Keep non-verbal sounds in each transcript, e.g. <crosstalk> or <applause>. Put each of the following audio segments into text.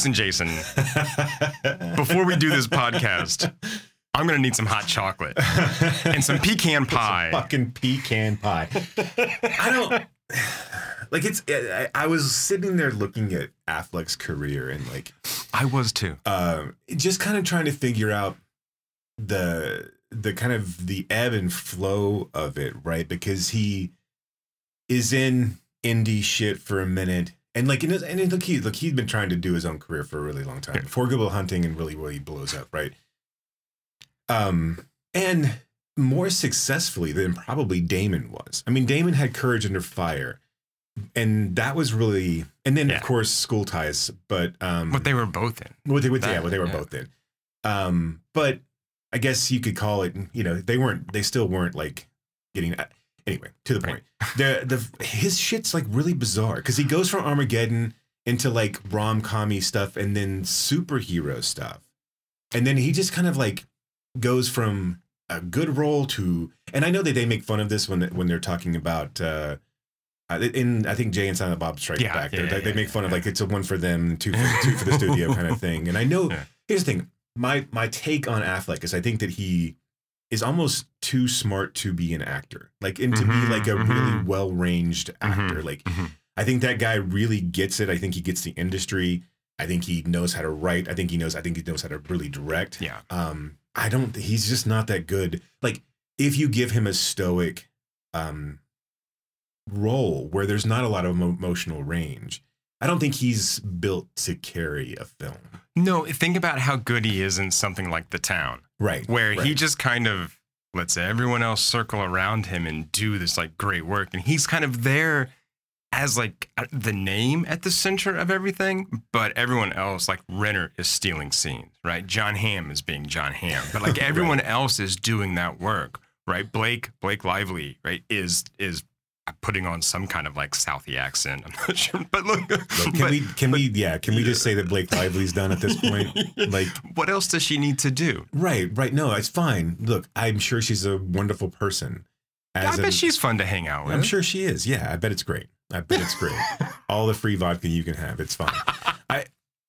Listen, Jason, before we do this podcast, I'm gonna need some hot chocolate and some pecan pie. fucking pecan pie. I don't like it's. I, I was sitting there looking at Affleck's career and like, I was too. um, just kind of trying to figure out the the kind of the ebb and flow of it, right? Because he is in indie shit for a minute. And like, and, and look, he look, he'd been trying to do his own career for a really long time before Good Will Hunting, and really, really blows up, right? Um, and more successfully than probably Damon was. I mean, Damon had Courage Under Fire, and that was really, and then Yeah. of course School Ties, but um, What they were both in. what they, what, yeah, what they were yeah. both in. Um, but I guess you could call it, you know, they weren't, they still weren't like getting. Anyway, to the point. The the his shit's like really bizarre because he goes from Armageddon into like rom commy stuff and then superhero stuff, and then he just kind of like goes from a good role to. And I know that they make fun of this when when they're talking about. uh uh, in I think Jay and Silent Bob Strike Yeah, Back, yeah, yeah, they, make fun of like it's a one for them, two for, two for the <laughs> studio kind of thing. And I know here's the thing my my take on Affleck is I think that he is almost too smart to be an actor, like and to Mhm, be like a really mhm. well ranged actor. Like Mhm. I think that guy really gets it. I think he gets the industry. I think he knows how to write. I think he knows. I think he knows how to really direct. Yeah. Um, I don't. He's just not that good. Like if you give him a stoic, um, role where there's not a lot of emotional range, I don't think he's built to carry a film. No, think about how good he is in something like The Town, Right. where he just kind of lets everyone else circle around him and do this like great work. And he's kind of there as like uh, the name at the center of everything, but everyone else, like Renner, is stealing scenes, right? Jon Hamm is being Jon Hamm, but like <laughs> Right. everyone else is doing that work, right? Blake, Blake Lively, right, is is putting on some kind of like Southie accent. <laughs> I'm not sure, but look, can but- we? Can we? Yeah. Can we just say that Blake Lively's done at this point? <laughs> Like, what else does she need to do? right, right. No, it's fine. Look, I'm sure she's a wonderful person. I bet an- she's fun to hang out with. I'm sure she is. Yeah, I bet it's great. I bet it's great. <laughs> All the free vodka you can have, it's fine. I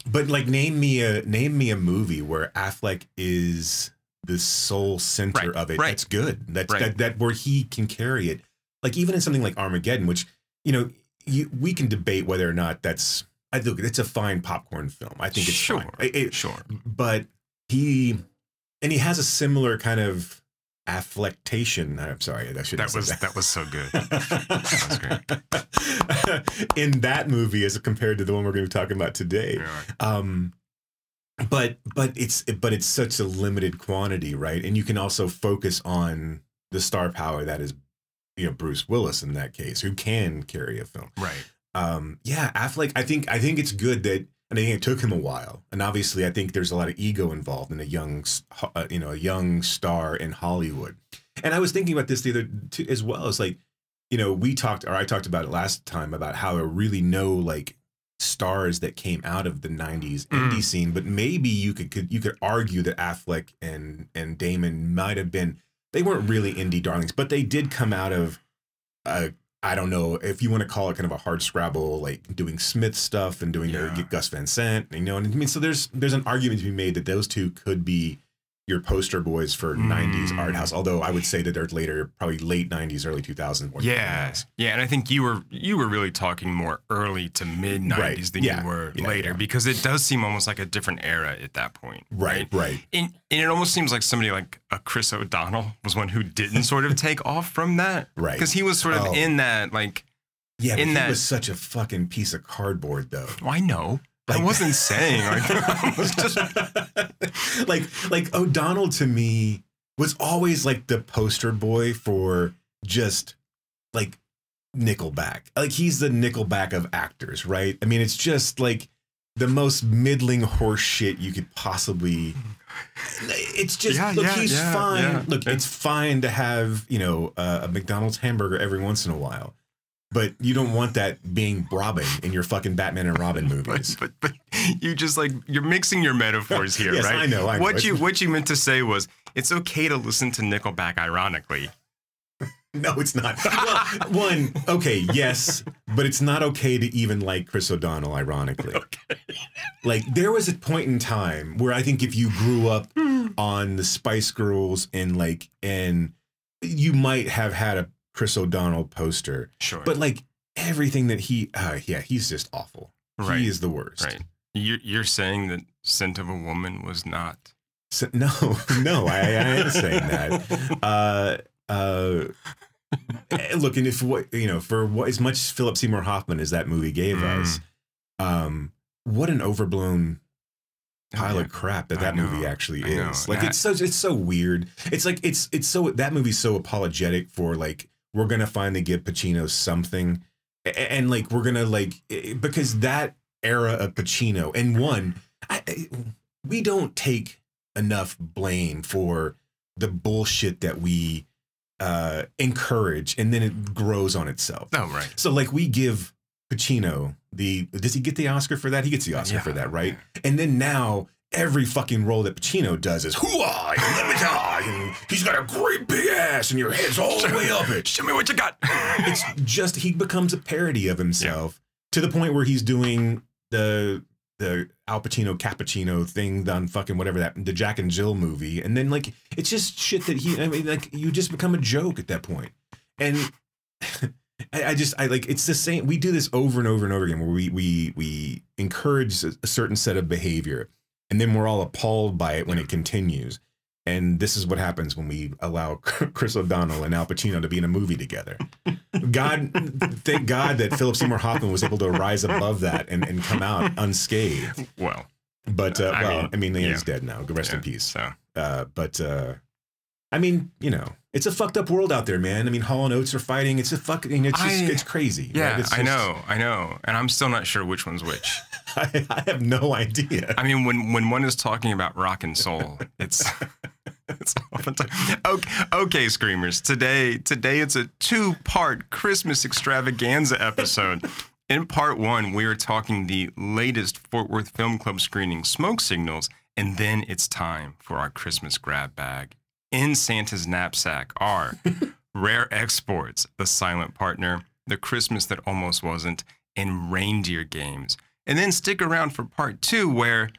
but like name me a name me a movie where Affleck is the sole center Right, of it. right. That's good. That's Right. that that where he can carry it. Like even in something like Armageddon, which you know you, we can debate whether or not that's. I look, it's a fine popcorn film. I think it's sure, fine. It- it- sure. but he and he has a similar kind of affectation. I'm sorry, that should That was that was so good. <laughs> was in that movie as compared to the one we're going to be talking about today. Yeah. Um, but but it's but it's such a limited quantity, right? And you can also focus on the star power that is, you know, Bruce Willis in that case, who can carry a film. Right. Um, yeah, Affleck. I think I think it's good that, and I think it took him a while. And obviously, I think there's a lot of ego involved in a young, uh, you know, a young star in Hollywood. And I was thinking about this the other t- as well. It's like, you know, we talked, or I talked about it last time about how there really no like stars that came out of the '90s Mm. indie scene. But maybe you could, could you could argue that Affleck and and Damon might have been. They weren't really indie darlings, but they did come out of a I don't know if you want to call it kind of a hard scrabble, like doing Smith stuff and doing Yeah. the Gus Van Sant, you know. And I mean, so there's there's an argument to be made that those two could be your poster boys for '90s Mm. art house. Although I would say that they're later, probably late '90s, early 2000s. more Yeah. '90s. Yeah. And I think you were you were really talking more early to mid nineties Right. than Yeah. you were Yeah, later yeah. because it does seem almost like a different era at that point. Right, right. And, and it almost seems like somebody like a Chris O'Donnell was one who didn't sort of <laughs> take off from that. Right. Because he was sort of Oh. in that like Yeah, in he that- was such a fucking piece of cardboard, though. oh, I know. Like- I wasn't saying like I was <laughs> just like like O'Donnell to me was always like the poster boy for just like Nickelback. Like he's the Nickelback of actors, right? I mean, it's just like the most middling horse shit you could possibly. <laughs> It's just Yeah, look, yeah, he's yeah, fine. Look, it's fine to have you know uh, a McDonald's hamburger every once in a while, but you don't want that being Robin in your fucking Batman and Robin <laughs> movies. But, but but you just like you're mixing your metaphors <laughs> here, Yes, right? I know, I know. What you what you meant to say was it's okay to listen to Nickelback ironically. <laughs> No, it's not. Well, one, okay, yes, but it's not okay to even like Chris O'Donnell, ironically. Okay. Like there was a point in time where I think if you grew up hmm. on the Spice Girls and like and you might have had a Chris O'Donnell poster, Sure. but like everything that he, uh, yeah, he's just awful. right. He is the worst. right. You're, you're saying that Scent of a Woman was not. So, no, <laughs> no, I, I am saying that. <laughs> Uh, uh, eh, look, and if what you know, for what as much Philip Seymour Hoffman as that movie gave Mm. us, um, what an overblown pile Yeah. of crap that that movie actually is. Like And it's so it's so weird. It's like it's it's so that movie's so apologetic for like we're gonna finally give Pacino something, A- and like we're gonna like because that era of Pacino and one, I, I- we don't take enough blame for the bullshit that we uh encourage and then it grows on itself. Oh, right. So like we give Pacino the does he get the Oscar for that? He gets the Oscar Yeah, for that, right? And then now every fucking role that Pacino does is hooah and let me die and he's got a great big ass and your head's all the way up it. Show me what you got. <laughs> It's just he becomes a parody of himself to the point where he's doing the the Al Pacino Cappuccino thing on fucking whatever that the Jack and Jill movie, and then like it's just shit that he. I mean, like you just become a joke at that point. and <laughs> I, just I like it's the same. We do this over and over and over again, where we we we encourage a certain set of behavior, and then we're all appalled by it when it continues. And this is what happens when we allow <laughs> Chris O'Donnell and Al Pacino to be in a movie together. God, thank God that Philip Seymour Hoffman was able to rise above that and, and come out unscathed. well, But uh, I well, mean, I mean, he's yeah. dead now. Rest in peace. So, Uh, but uh, I mean, you know, it's a fucked up world out there, man. I mean, Hall and Oates are fighting. It's a fucking. It's just, I- it's crazy. yeah, right? It's I know, I know, and I'm still not sure which one's which. <laughs> I, I have no idea. I mean, when when one is talking about rock and soul, it's <laughs> it's oftentimes okay. Okay, screamers. Today, today it's a two-part Christmas extravaganza episode. In part one, we are talking the latest Fort Worth Film Club screening, Smoke Signals, and then it's time for our Christmas grab bag. In Santa's knapsack are <laughs> Rare Exports, The Silent Partner, The Christmas That Almost Wasn't, and Reindeer Games. And then stick around for part two, where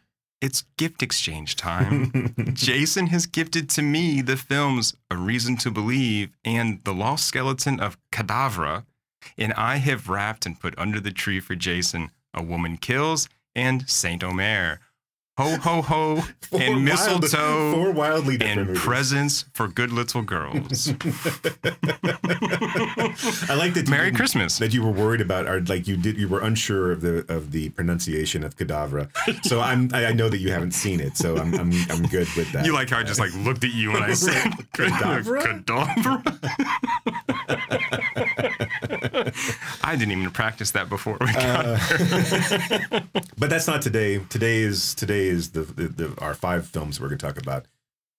it's gift exchange time. <laughs> Jason has gifted to me the films A Reason to Believe and The Lost Skeleton of Cadavra. And I have wrapped and put under the tree for Jason A Woman Kills and Saint Omer. Ho, ho, ho, <laughs> Four and wild- mistletoe four wildly different and movies. presents for good little girls. <laughs> I like that. Merry Christmas. That you were worried about, or like you did, you were unsure of the of the pronunciation of cadavra. So I'm, I I know that you haven't seen it, so I'm, I'm, I'm good with that. You like how I just like looked at you when I <laughs> said Cadavra? Cadavra? <laughs> I didn't even practice that before we got <laughs> but that's not today. Today is today is the, the, the our five films we're going to talk about.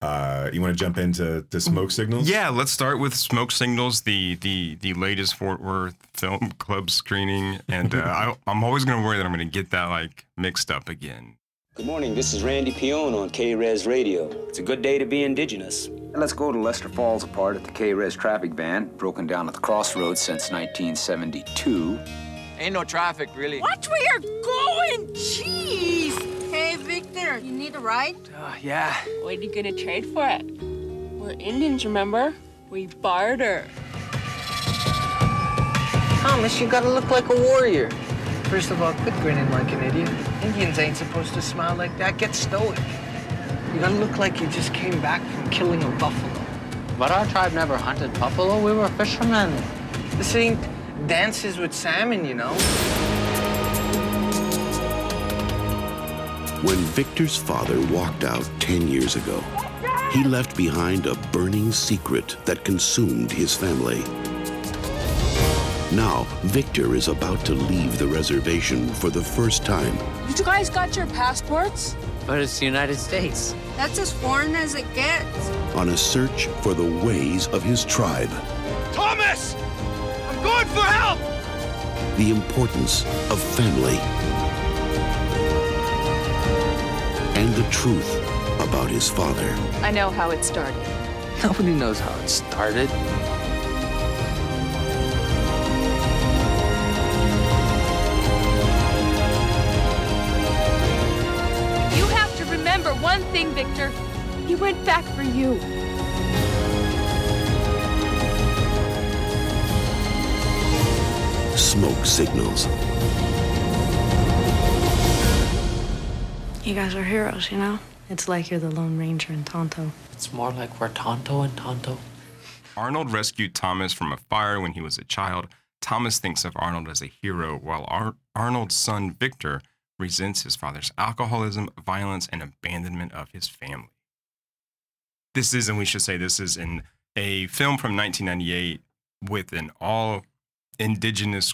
Uh, you want to jump into to Smoke Signals? Yeah, let's start with Smoke Signals, the the the latest Fort Worth Film Club screening, and uh, <laughs> I, I'm always going to worry that I'm going to get that like mixed up again. Good morning. This is Randy Peone on KREZ Radio. It's a good day to be indigenous. Let's go to Lester FallsApart at the KREZ traffic ban, broken down at the crossroads since 1972. Ain't no traffic, really. Watch where you're going! Jeez! Hey, Victor, you need a ride? Uh, yeah. What are you gonna trade for it? We're Indians, remember? We barter. Thomas, you gotta look like a warrior. First of all, quit grinning like an idiot. Indians ain't supposed to smile like that. Get stoic. You gotta look like you just came back from killing a buffalo. But our tribe never hunted buffalo. We were fishermen. This ain't dances with salmon, you know. When Victor's father walked out 10 years ago, he left behind a burning secret that consumed his family. Now, Victor is about to leave the reservation for the first time. You guys got your passports? But it's the United States. That's as foreign as it gets. on a search for the ways of his tribe. Thomas! I'm going for help! The importance of family. And the truth about his father. I know how it started. Nobody knows how it started. He went back for you. Smoke signals. You guys are heroes, you know? It's like you're the Lone Ranger and Tonto. It's more like we're Tonto and Tonto. Arnold rescued Thomas from a fire when he was a child. Thomas thinks of Arnold as a hero, while Ar- Arnold's son Victor resents his father's alcoholism, violence, and abandonment of his family. This is, and we should say, this is in a film from 1998 with an all indigenous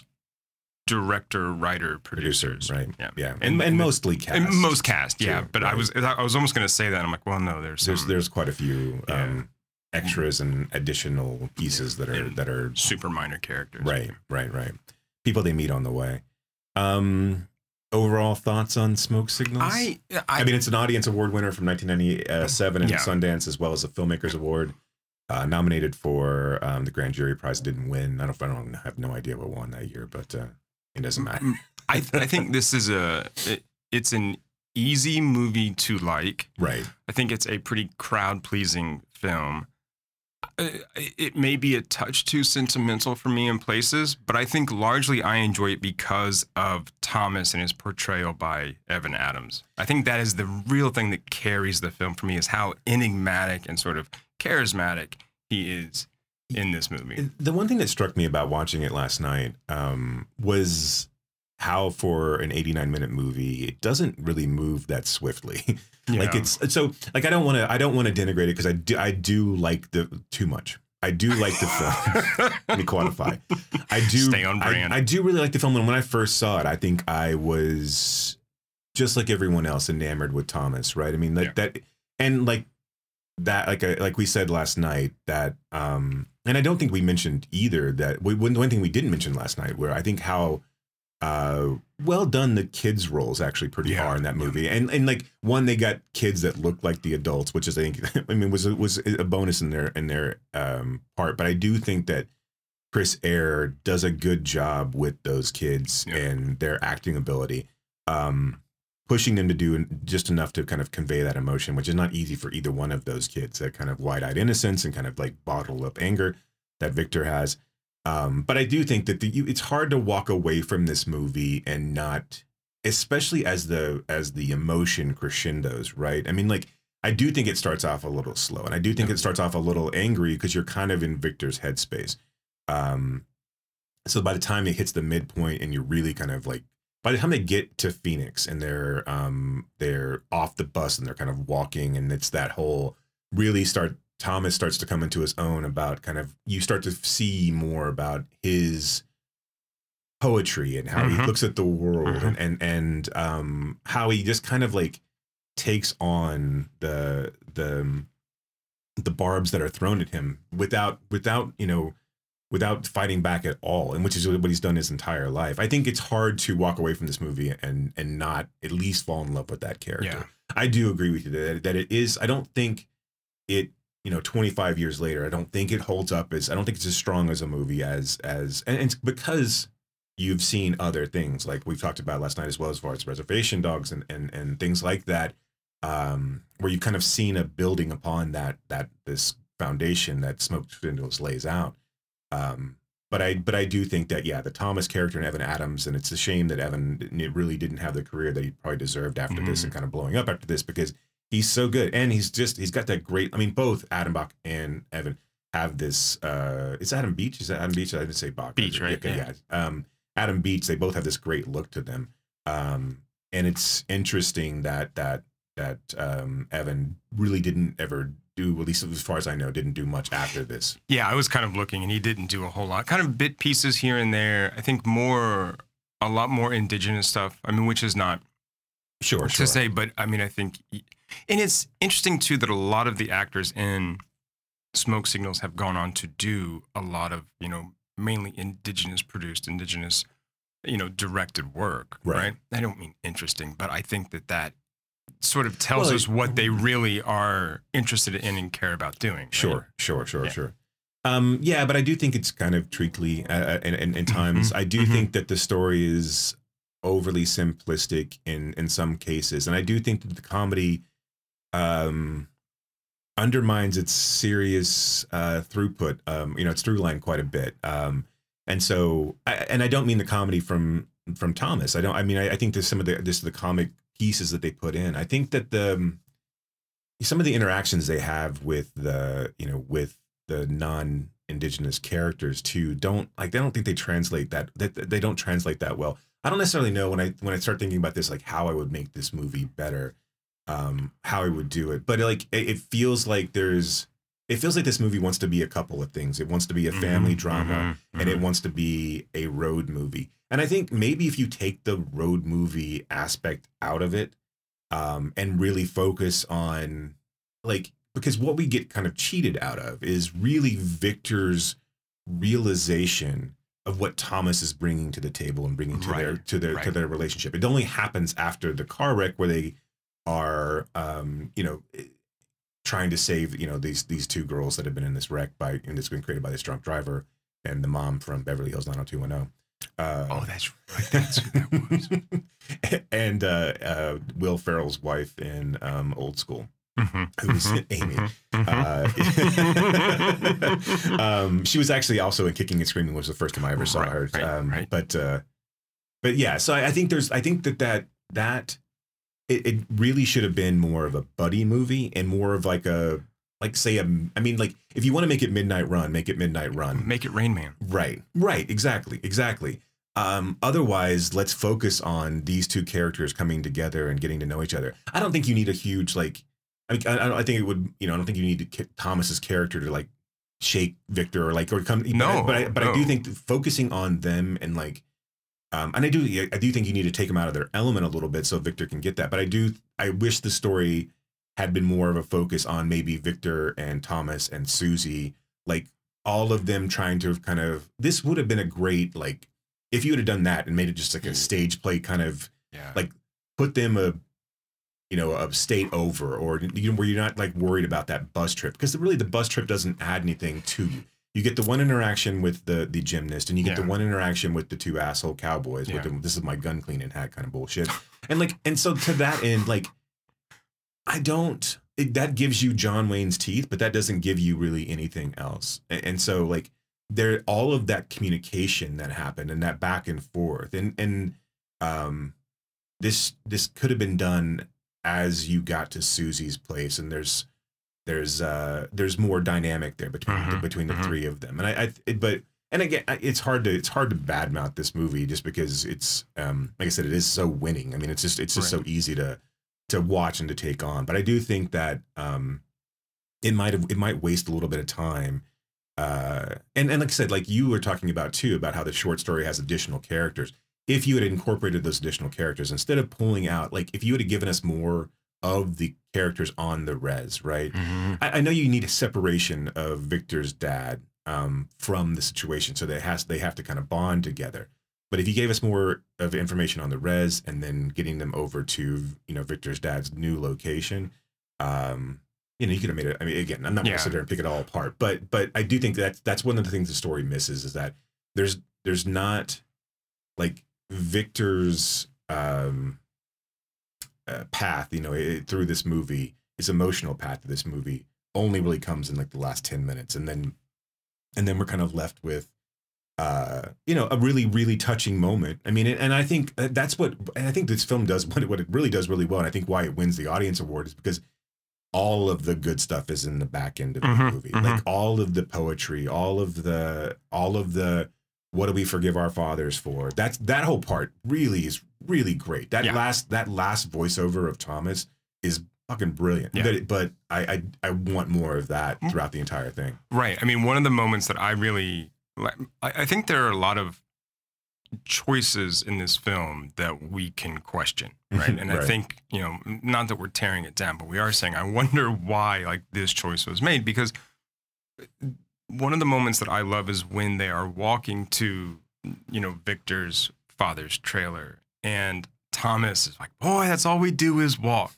director, writer, producers. right? Yeah. Yeah, and, and mostly And cast. most cast, yeah. too, But I was I was almost going to say that. I'm like, well, no, there's there's some there's quite a few Yeah. um, extras and additional pieces that are that are super minor characters. right, right, right. People they meet on the way. Um, overall thoughts on Smoke Signals? I, I I mean, it's an audience award winner from 1997 in Yeah. Sundance, as well as a Filmmakers Award. Uh, nominated for um, the Grand Jury Prize, didn't win. I don't, I don't have no idea what won that year, but uh, it doesn't matter. I I think this is a it, it's an easy movie to like. Right. I think it's a pretty crowd pleasing film. Uh, It may be a touch too sentimental for me in places, but I think largely I enjoy it because of Thomas and his portrayal by Evan Adams. I think that is the real thing that carries the film for me is how enigmatic and sort of charismatic he is in this movie. The one thing that struck me about watching it last night um, was how, for an 89 minute movie, it doesn't really move that swiftly. <laughs> like it's so like I don't want to I don't want to denigrate it because I do I do like the too much. I do like the film. <laughs> Let me quantify. I do Stay on brand. I, do really like the film, and when I first saw it, I think I was just like everyone else enamored with Thomas. Right? I mean, like Yeah. that, and like that, like I, like we said last night that, um, and I don't think we mentioned either that. We, one thing we didn't mention last night, where I think how uh well done the kids roles actually pretty Yeah, are in that movie. And and like one they got kids that look like the adults which is i think <laughs> i mean was was a bonus in their in their um part. But i do think that chris Eyre does a good job with those kids Yeah. and their acting ability um pushing them to do just enough to kind of convey that emotion which is not easy for either one of those kids that kind of wide-eyed innocence and kind of like bottled up anger that victor has um, but I do think that the, you, it's hard to walk away from this movie and not, especially as the as the emotion crescendos, right? I mean, like I do think it starts off a little slow, and I do think it starts off a little angry because you're kind of in Victor's headspace. Um, so by the time it hits the midpoint, and you're really kind of like, by the time they get to Phoenix and they're um they're off the bus and they're kind of walking, and it's that whole really start Thomas starts to come into his own about kind of you start to see more about his poetry and how he Mhm. looks at the world Mhm. and and and um how he just kind of like takes on the the the barbs that are thrown at him without without you know without fighting back at all and which is what he's done his entire life i think it's hard to walk away from this movie and and not at least fall in love with that character Yeah. i do agree with you that, that it is i don't think it you know 25 years later i don't think it holds up as i don't think it's as strong as a movie as as and it's because you've seen other things like we've talked about last night as well as far as reservation dogs and and and things like that um where you've kind of seen a building upon that that this foundation that Smoke Signals lays out. Um but I but I do think that yeah, the Thomas character and Evan Adams, and it's a shame that Evan really didn't have the career that he probably deserved after this and kind of blowing up after this because he's so good and he's just he's got that great. I mean, both Adam Bach and Evan have this. uh It's Adam Beach. Is that Adam Beach? I didn't say Bach. Beach, right? Yeah. yeah. Um, Adam Beach. They both have this great look to them. Um, and it's interesting that that that um Evan really didn't ever do, at least as far as I know, didn't do much after this. Yeah, I was kind of looking and he didn't do a whole lot. Kind of bit pieces here and there. I think more, a lot more indigenous stuff. I mean, which is not Sure, to say, but I mean, I think, and it's interesting too that a lot of the actors in Smoke Signals have gone on to do a lot of, you know, mainly indigenous produced, indigenous, you know, directed work, Right. right? I don't mean interesting, but I think that that sort of tells Well, us what they really are interested in and care about doing. right? Sure, sure, sure, Yeah. sure. Um, yeah, but I do think it's kind of treacly uh, in, in, in times. I do mhm. think that the story is overly simplistic in in some cases, and I do think that the comedy, um, undermines its serious uh, throughput. Um, you know, its through line quite a bit. Um, and so, I, and I don't mean the comedy from from Thomas. I don't. I mean, I, I think there's some of the this the comic pieces that they put in. I think that the um, some of the interactions they have with the you know with the non indigenous characters too don't like they don't think they translate that they, they don't translate that well i don't necessarily know when i when i start thinking about this like how i would make this movie better um how i would do it but like it, it feels like there's it feels like this movie wants to be a couple of things it wants to be a family Mhm, drama mhm, and it mhm. wants to be a road movie and i think maybe if you take the road movie aspect out of it um and really focus on like because what we get kind of cheated out of is really Victor's realization of what Thomas is bringing to the table and bringing to their to their to their relationship. It only happens after the car wreck where they are um you know eh, trying to save you know these these two girls that have been in this wreck by and it's been created by this drunk driver and the mom from Beverly Hills 90210. Uh, Oh, that's right. That's who that was. <laughs> and uh, uh, Will Ferrell's wife in um, Old School, Mhm, who's mhm, Amy. mhm, Uh, <laughs> um, she was actually also in Kicking and Screaming, was the first time I ever saw Right, her. right, um, right. But uh, but yeah, so I, I think there's I think that that that it, it really should have been more of a buddy movie and more of like a like say a I mean like if you want to make it Midnight Run, make it Midnight Run. Make it Rain Man. Right. Right. Exactly. Exactly. Um, otherwise, let's focus on these two characters coming together and getting to know each other. I don't think you need a huge like. I mean, I, I think it would. You know, I don't think you need to, Thomas's character to like shake Victor or like or come. No, but I, but I do think focusing on them and like, um, and I do I do think you need to take them out of their element a little bit so Victor can get that. But I do I wish the story had been more of a focus on maybe Victor and Thomas and Susie, like all of them trying to kind of. This would have been a great like if you would have done that and made it just like a stage play kind of Yeah. like put them a you know a state over or you know, where you're not like worried about that bus trip because really the bus trip doesn't add anything to you you get the one interaction with the the gymnast and you get the one interaction with the two asshole cowboys Yeah. with the, this is my gun cleaning hat kind of bullshit. And like and so to that end like i don't it, that gives you john wayne's teeth but that doesn't give you really anything else. And, and so like there all of that communication that happened and that back and forth and and um this this could have been done as you got to Susie's place and there's there's uh there's more dynamic there between the, Mhm, between the mhm. three of them. And I, I it, but and again it's hard to it's hard to badmouth this movie just because it's um like I said it is so winning. I mean it's just it's just Right. so easy to to watch and to take on. But I do think that um it might have it might waste a little bit of time uh and and like I said like you were talking about too about how the short story has additional characters. If you had incorporated those additional characters instead of pulling out like if you would have given us more of the characters on the res right? Mhm. I, I know you need a separation of victor's dad um, from the situation so they has they have to kind of bond together. But if you gave us more of information on the res and then getting them over to you know victor's dad's new location um you know you could have made it i mean again i'm not gonna sit there and pick it all apart but but i do think that's that's one of the things the story misses is that there's there's not like victor's um uh, path you know it, through this movie his emotional path to this movie only really comes in like the last 10 minutes. And then and then we're kind of left with uh you know a really really touching moment. I mean and i think that's what and i think this film does <laughs> what it, what it really does really well. And i think why it wins the audience award is because all of the good stuff is in the back end of the Mhm, movie. mhm. like all of the poetry all of the all of the what do we forgive our fathers for that's that whole part really is really great that Yeah. last that last voiceover of thomas is fucking brilliant Yeah. but but I, I i want more of that Mm. throughout the entire thing Right. I mean, one of the moments that I really, like- I I think there are a lot of choices in this film that we can question, <laughs> right? And I think, you know, not that we're tearing it down, but we are saying, I wonder why like this choice was made because one of the moments that I love is when they are walking to, you know, Victor's father's trailer and Thomas is like, boy, that's all we do is walk.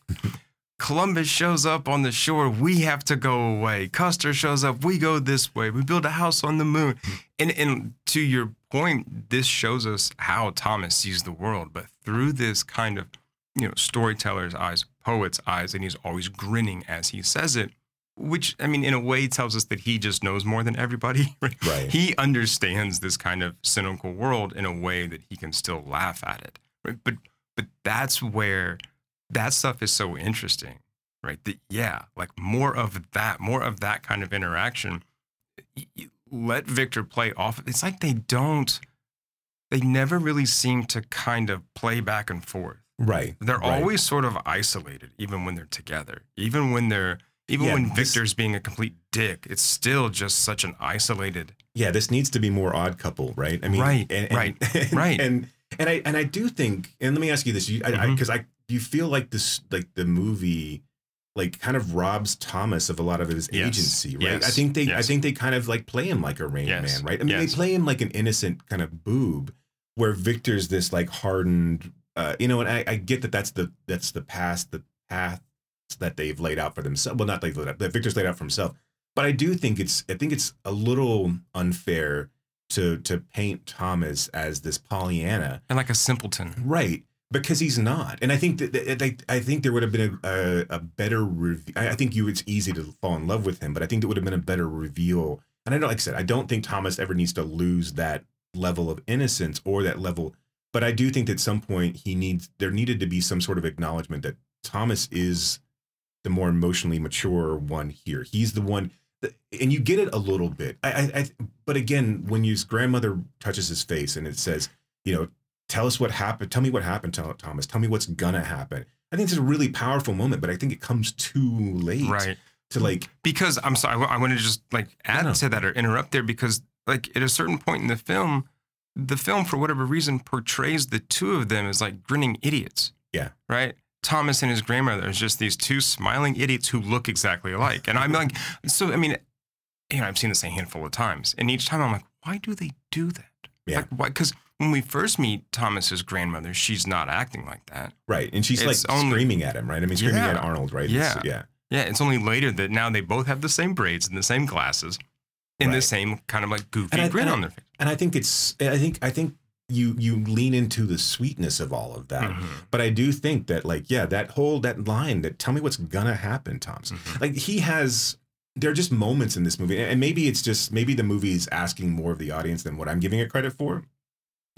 Columbus shows up on the shore, we have to go away. Custer shows up, we go this way. We build a house on the moon. And and to your point, this shows us how Thomas sees the world, but through this kind of, you know, storyteller's eyes, poet's eyes, and he's always grinning as he says it. Which I mean, in a way, tells us that he just knows more than everybody. <laughs> Right? Right. He understands this kind of cynical world in a way that he can still laugh at it. Right? But but that's where that stuff is so interesting, right? That yeah, like more of that, more of that kind of interaction. Let Victor play off. It's like they don't. They never really seem to kind of play back and forth. Right. They're right. always sort of isolated, even when they're together. Even when they're, even Yeah, when this- Victor's being a complete dick, it's still just such an isolated. yeah, this needs to be more odd couple, right? I mean, Right, and, and, right, and, <laughs> right. and and I and I do think, and let me ask you this, you, I, Mhm. because I, you feel like this, like the movie, like kind of robs Thomas of a lot of his Yes, agency, right? I think they, I think they kind of like play him like a rain Yes, man, right? I mean, yes. they play him like an innocent kind of boob, where Victor's this like hardened, uh, you know, and I, I get that that's the that's the past, the path that they've laid out for themselves. Well, not they've laid out, that Victor's laid out for himself. But I do think it's I think it's a little unfair to to paint Thomas as this Pollyanna, And like a simpleton. right? Because he's not. And I think that, I think there would have been a, a, a better review. I I think you it's easy to fall in love with him, but I think it would have been a better reveal. And I don't like I said, I don't think Thomas ever needs to lose that level of innocence or that level. But I do think that at some point he needs there needed to be some sort of acknowledgement that Thomas is the more emotionally mature one here. He's the one, that, and you get it a little bit. I, I, I but again, when his grandmother touches his face and it says, you know, tell us what happened. Tell me what happened, Thomas. Tell me what's gonna happen. I think it's a really powerful moment, but I think it comes too late Right. to like. Because I'm sorry, I I want to just like add No. to that or interrupt there because like at a certain point in the film, the film for whatever reason portrays the two of them as like grinning idiots. Yeah. Right. Thomas and his grandmother is just these two smiling idiots who look exactly alike. And I'm like, so I mean, you know, I've seen this a handful of times, and each time I'm like, why do they do that? Yeah. Like, why? Because when we first meet Thomas's grandmother, she's not acting like that. Right, and she's It's like only- screaming at him, right? I mean, screaming Yeah. at Arnold, right? It's- Yeah. yeah. Yeah, it's only later that now they both have the same braids and the same glasses and the same kind of like goofy I- grin I- on their face. And I think it's, I think, I think you you lean into the sweetness of all of that. Mhm. But I do think that, like, yeah, that whole that line that tell me what's gonna happen, Thomas. Mhm. Like he has, there are just moments in this movie, and maybe it's just maybe the movie is asking more of the audience than what I'm giving it credit for.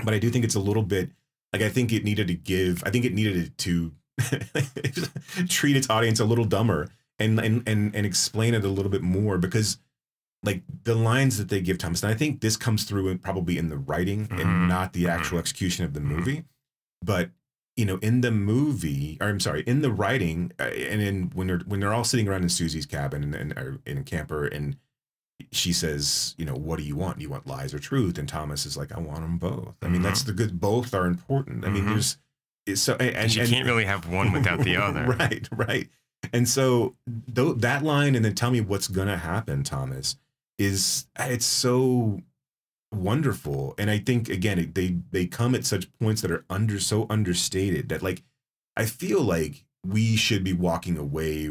But I do think it's a little bit like I think it needed to give. I think it needed to <laughs> treat its audience a little dumber and and and and explain it a little bit more because like the lines that they give Thomas, and I think this comes through in, probably in the writing Mhm. and not the Mhm. actual execution of the Mhm. movie. But you know, in the movie, or I'm sorry, in the writing, uh, and in when they're when they're all sitting around in Susie's cabin and, and in a camper, and she says, you know, what do you want? Do you want lies or truth? And Thomas is like, I want them both. I mean, that's the good. Both are important. I mean, Mhm. there's so and, And you and- can't really have one without the other. <laughs> right, right. And so th- that line, and then tell me what's gonna happen, Thomas, is it's so wonderful. And I think again, they they come at such points that are under so understated that like I feel like we should be walking away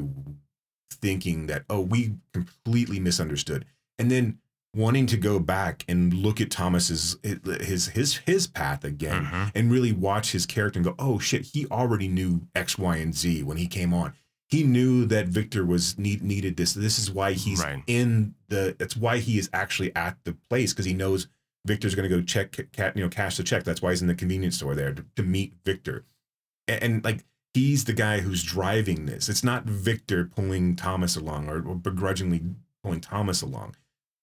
thinking that oh we completely misunderstood, and then wanting to go back and look at Thomas's his his his path again Mhm. and really watch his character and go, oh shit, he already knew X, Y, and Z when he came on. He knew that Victor was need, needed this. This is why he's Right. in the. That's why he is actually at the place because he knows Victor's going to go check, you know, cash the check. That's why he's in the convenience store there to, to meet Victor, and, and like he's the guy who's driving this. It's not Victor pulling Thomas along or, or begrudgingly pulling Thomas along.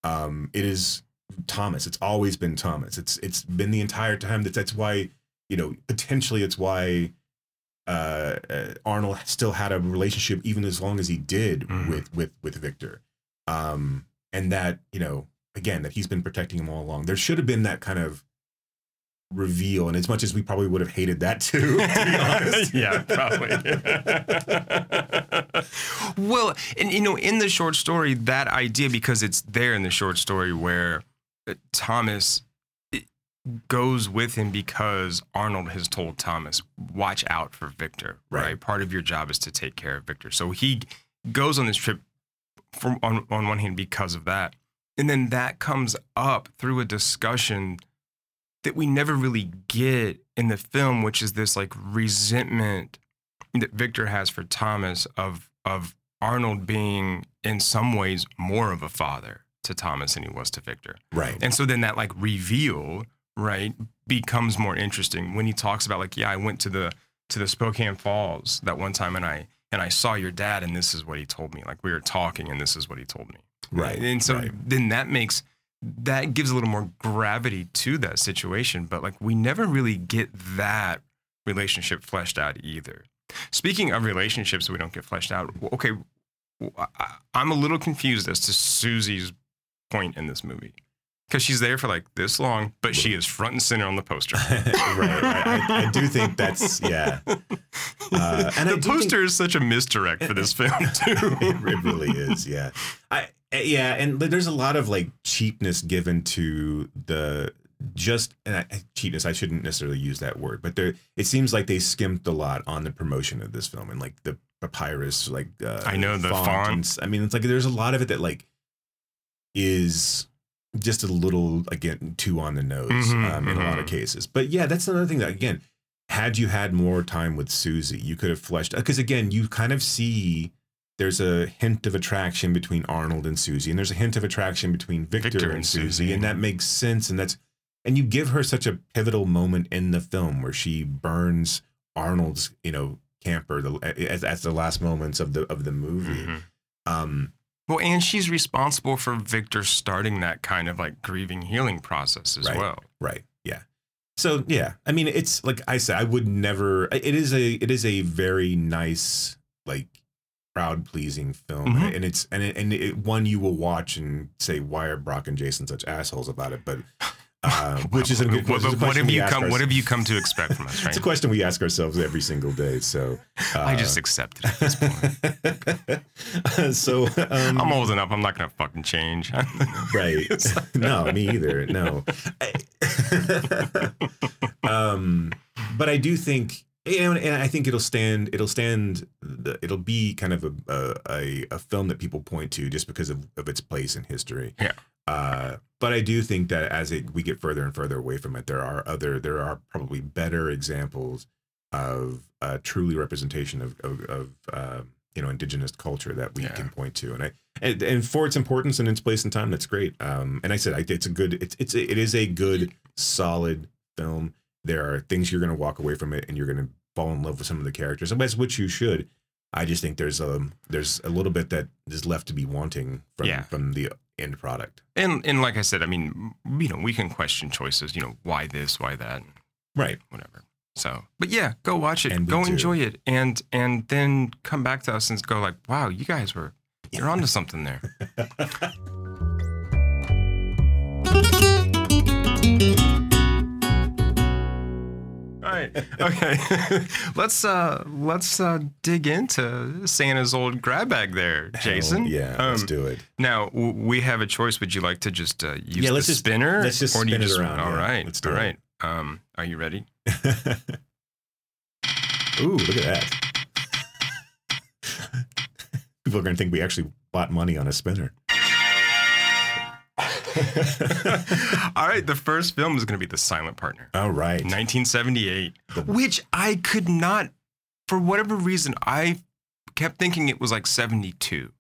Um, it is Thomas. It's always been Thomas. It's it's been the entire time. That that's why you know potentially it's why uh, uh, Arnold still had a relationship even as long as he did Mhm. with with with Victor, um, and that you know again that he's been protecting him all along. There should have been that kind of reveal, and as much as we probably would have hated that too, <laughs> to be honest, <laughs> yeah, probably. <laughs> well, and you know, in the short story, that idea because it's there in the short story where uh, Thomas it goes with him because Arnold has told Thomas, "Watch out for Victor." Right. Right. Part of your job is to take care of Victor. So he goes on this trip from on on one hand because of that, and then that comes up through a discussion that we never really get in the film, which is this like resentment that Victor has for Thomas of of Arnold being in some ways more of a father to Thomas than he was to Victor. Right. And so then that like reveal, right, becomes more interesting when he talks about like, yeah, I went to the to the Spokane Falls that one time and I and I saw your dad and this is what he told me. Like we were talking and this is what he told me. Right. And so right. then that makes that gives a little more gravity to that situation, but like we never really get that relationship fleshed out either. Speaking of relationships we don't get fleshed out, okay, I'm a little confused as to Susie's point in this movie because she's there for like this long, but she is front and center on the poster. <laughs> right. I, I, I do think that's yeah. <laughs> Uh, and I the think- poster is such a misdirect for this film <laughs> too. it, it really is. Yeah. I eh, yeah, and there's a lot of like cheapness given to the just and I, cheapness. I shouldn't necessarily use that word, but there it seems like they skimped a lot on the promotion of this film and like the papyrus, like uh, I know, the font. and s- I mean, it's like there's a lot of it that like is just a little again too on the nose Mhm, um, in a lot of mhm. cases. But yeah, that's another thing that again, had you had more time with Susie, you could have fleshed because again, you kind of see there's a hint of attraction between Arnold and Susie, and there's a hint of attraction between Victor, Victor and, and Susie, Susie. and that makes sense. And that's and you give her such a pivotal moment in the film where she burns Arnold's, you know, camper the, as, as the last moments of the of the movie. Mhm. Um, Well, and she's responsible for Victor starting that kind of like grieving healing process as Right. well. Right. Yeah. So yeah, I mean, it's like I said, I would never. It is a it is a very nice like crowd pleasing film, Mhm. and it's and it, and it, one you will watch and say, why are Brock and Jason such assholes about it? But uh, which is a good. What, which what question have you come? What have you come to expect from us? <laughs> It's a question we ask ourselves every single day. So uh, I just accept it at this point. <laughs> so um, I'm old enough. I'm not gonna fucking change. <laughs> right no me either no um but i do think you know, and i think it'll stand it'll stand the- it'll be kind of a a, a film that people point to just because of, of its place in history Yeah. uh but i do think that as it we get further and further away from it there are other there are probably better examples of uh truly representation of of, of um you know indigenous culture that we Yeah. can point to and i and, and for its importance and its place in time that's great um and i said I, it's a good it's it's it is a good solid film there are things you're going to walk away from it and you're going to fall in love with some of the characters and that's which you should i just think there's a there's a little bit that is left to be wanting from Yeah. from the end product and and like I said, I mean, you know, we can question choices. You know, why this, why that, right whatever. So, but yeah, go watch it, And go do. enjoy it, and and then come back to us and go like, wow, you guys were you're onto something there. <laughs> right. Okay. <laughs> let's uh let's uh dig into Santa's old grab bag there, Jason. Hell yeah let's Um, do it Now w- we have a choice. Would you like to just uh, use Yeah, let's the just- spinner, let's just or do you spin it just around, All yeah. right. Let's do all it. right. Um, are you ready? <laughs> ooh look at that <laughs> people are going to think we actually bought money on a spinner <laughs> all right. The first film is going to be The Silent Partner, all right 1978, which I could not, for whatever reason, I kept thinking it was like 72.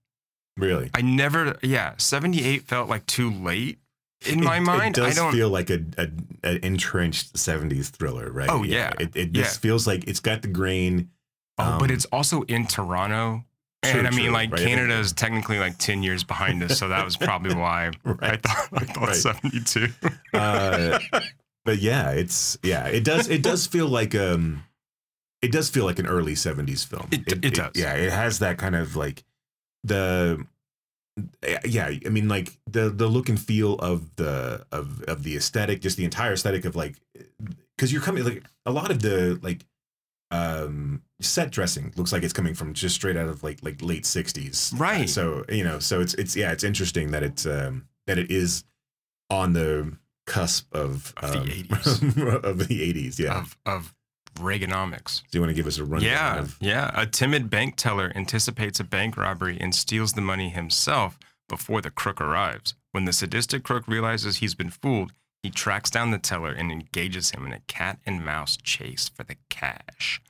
really I never, yeah, 78 felt like too late in It- my mind. It I does don't. feel like a, a an entrenched '70s thriller, right? Oh, yeah. It, it Yeah. just feels like it's got the grain. oh, but um, it's also in Toronto. True, and I mean, true, like right? Canada is technically like ten years behind us, so that was probably <laughs> why I thought I thought Right. seventy-two. Uh, but yeah, it's yeah, it does it does feel like um, it does feel like an early '70s film. It- it does. Yeah, it has that kind of like the yeah i mean like the the look and feel of the of of the aesthetic just the entire aesthetic of like because you're coming like a lot of the like um set dressing looks like it's coming from just straight out of like like late 60s Right. so you know so it's it's yeah it's interesting that it's um that it is on the cusp of Of the um, 80s. <laughs> of the 80s yeah of of Reaganomics. do you want to give us a rundown Yeah, of yeah. A timid bank teller anticipates a bank robbery and steals the money himself before the crook arrives. When the sadistic crook realizes he's been fooled, he tracks down the teller and engages him in a cat and mouse chase for the cash.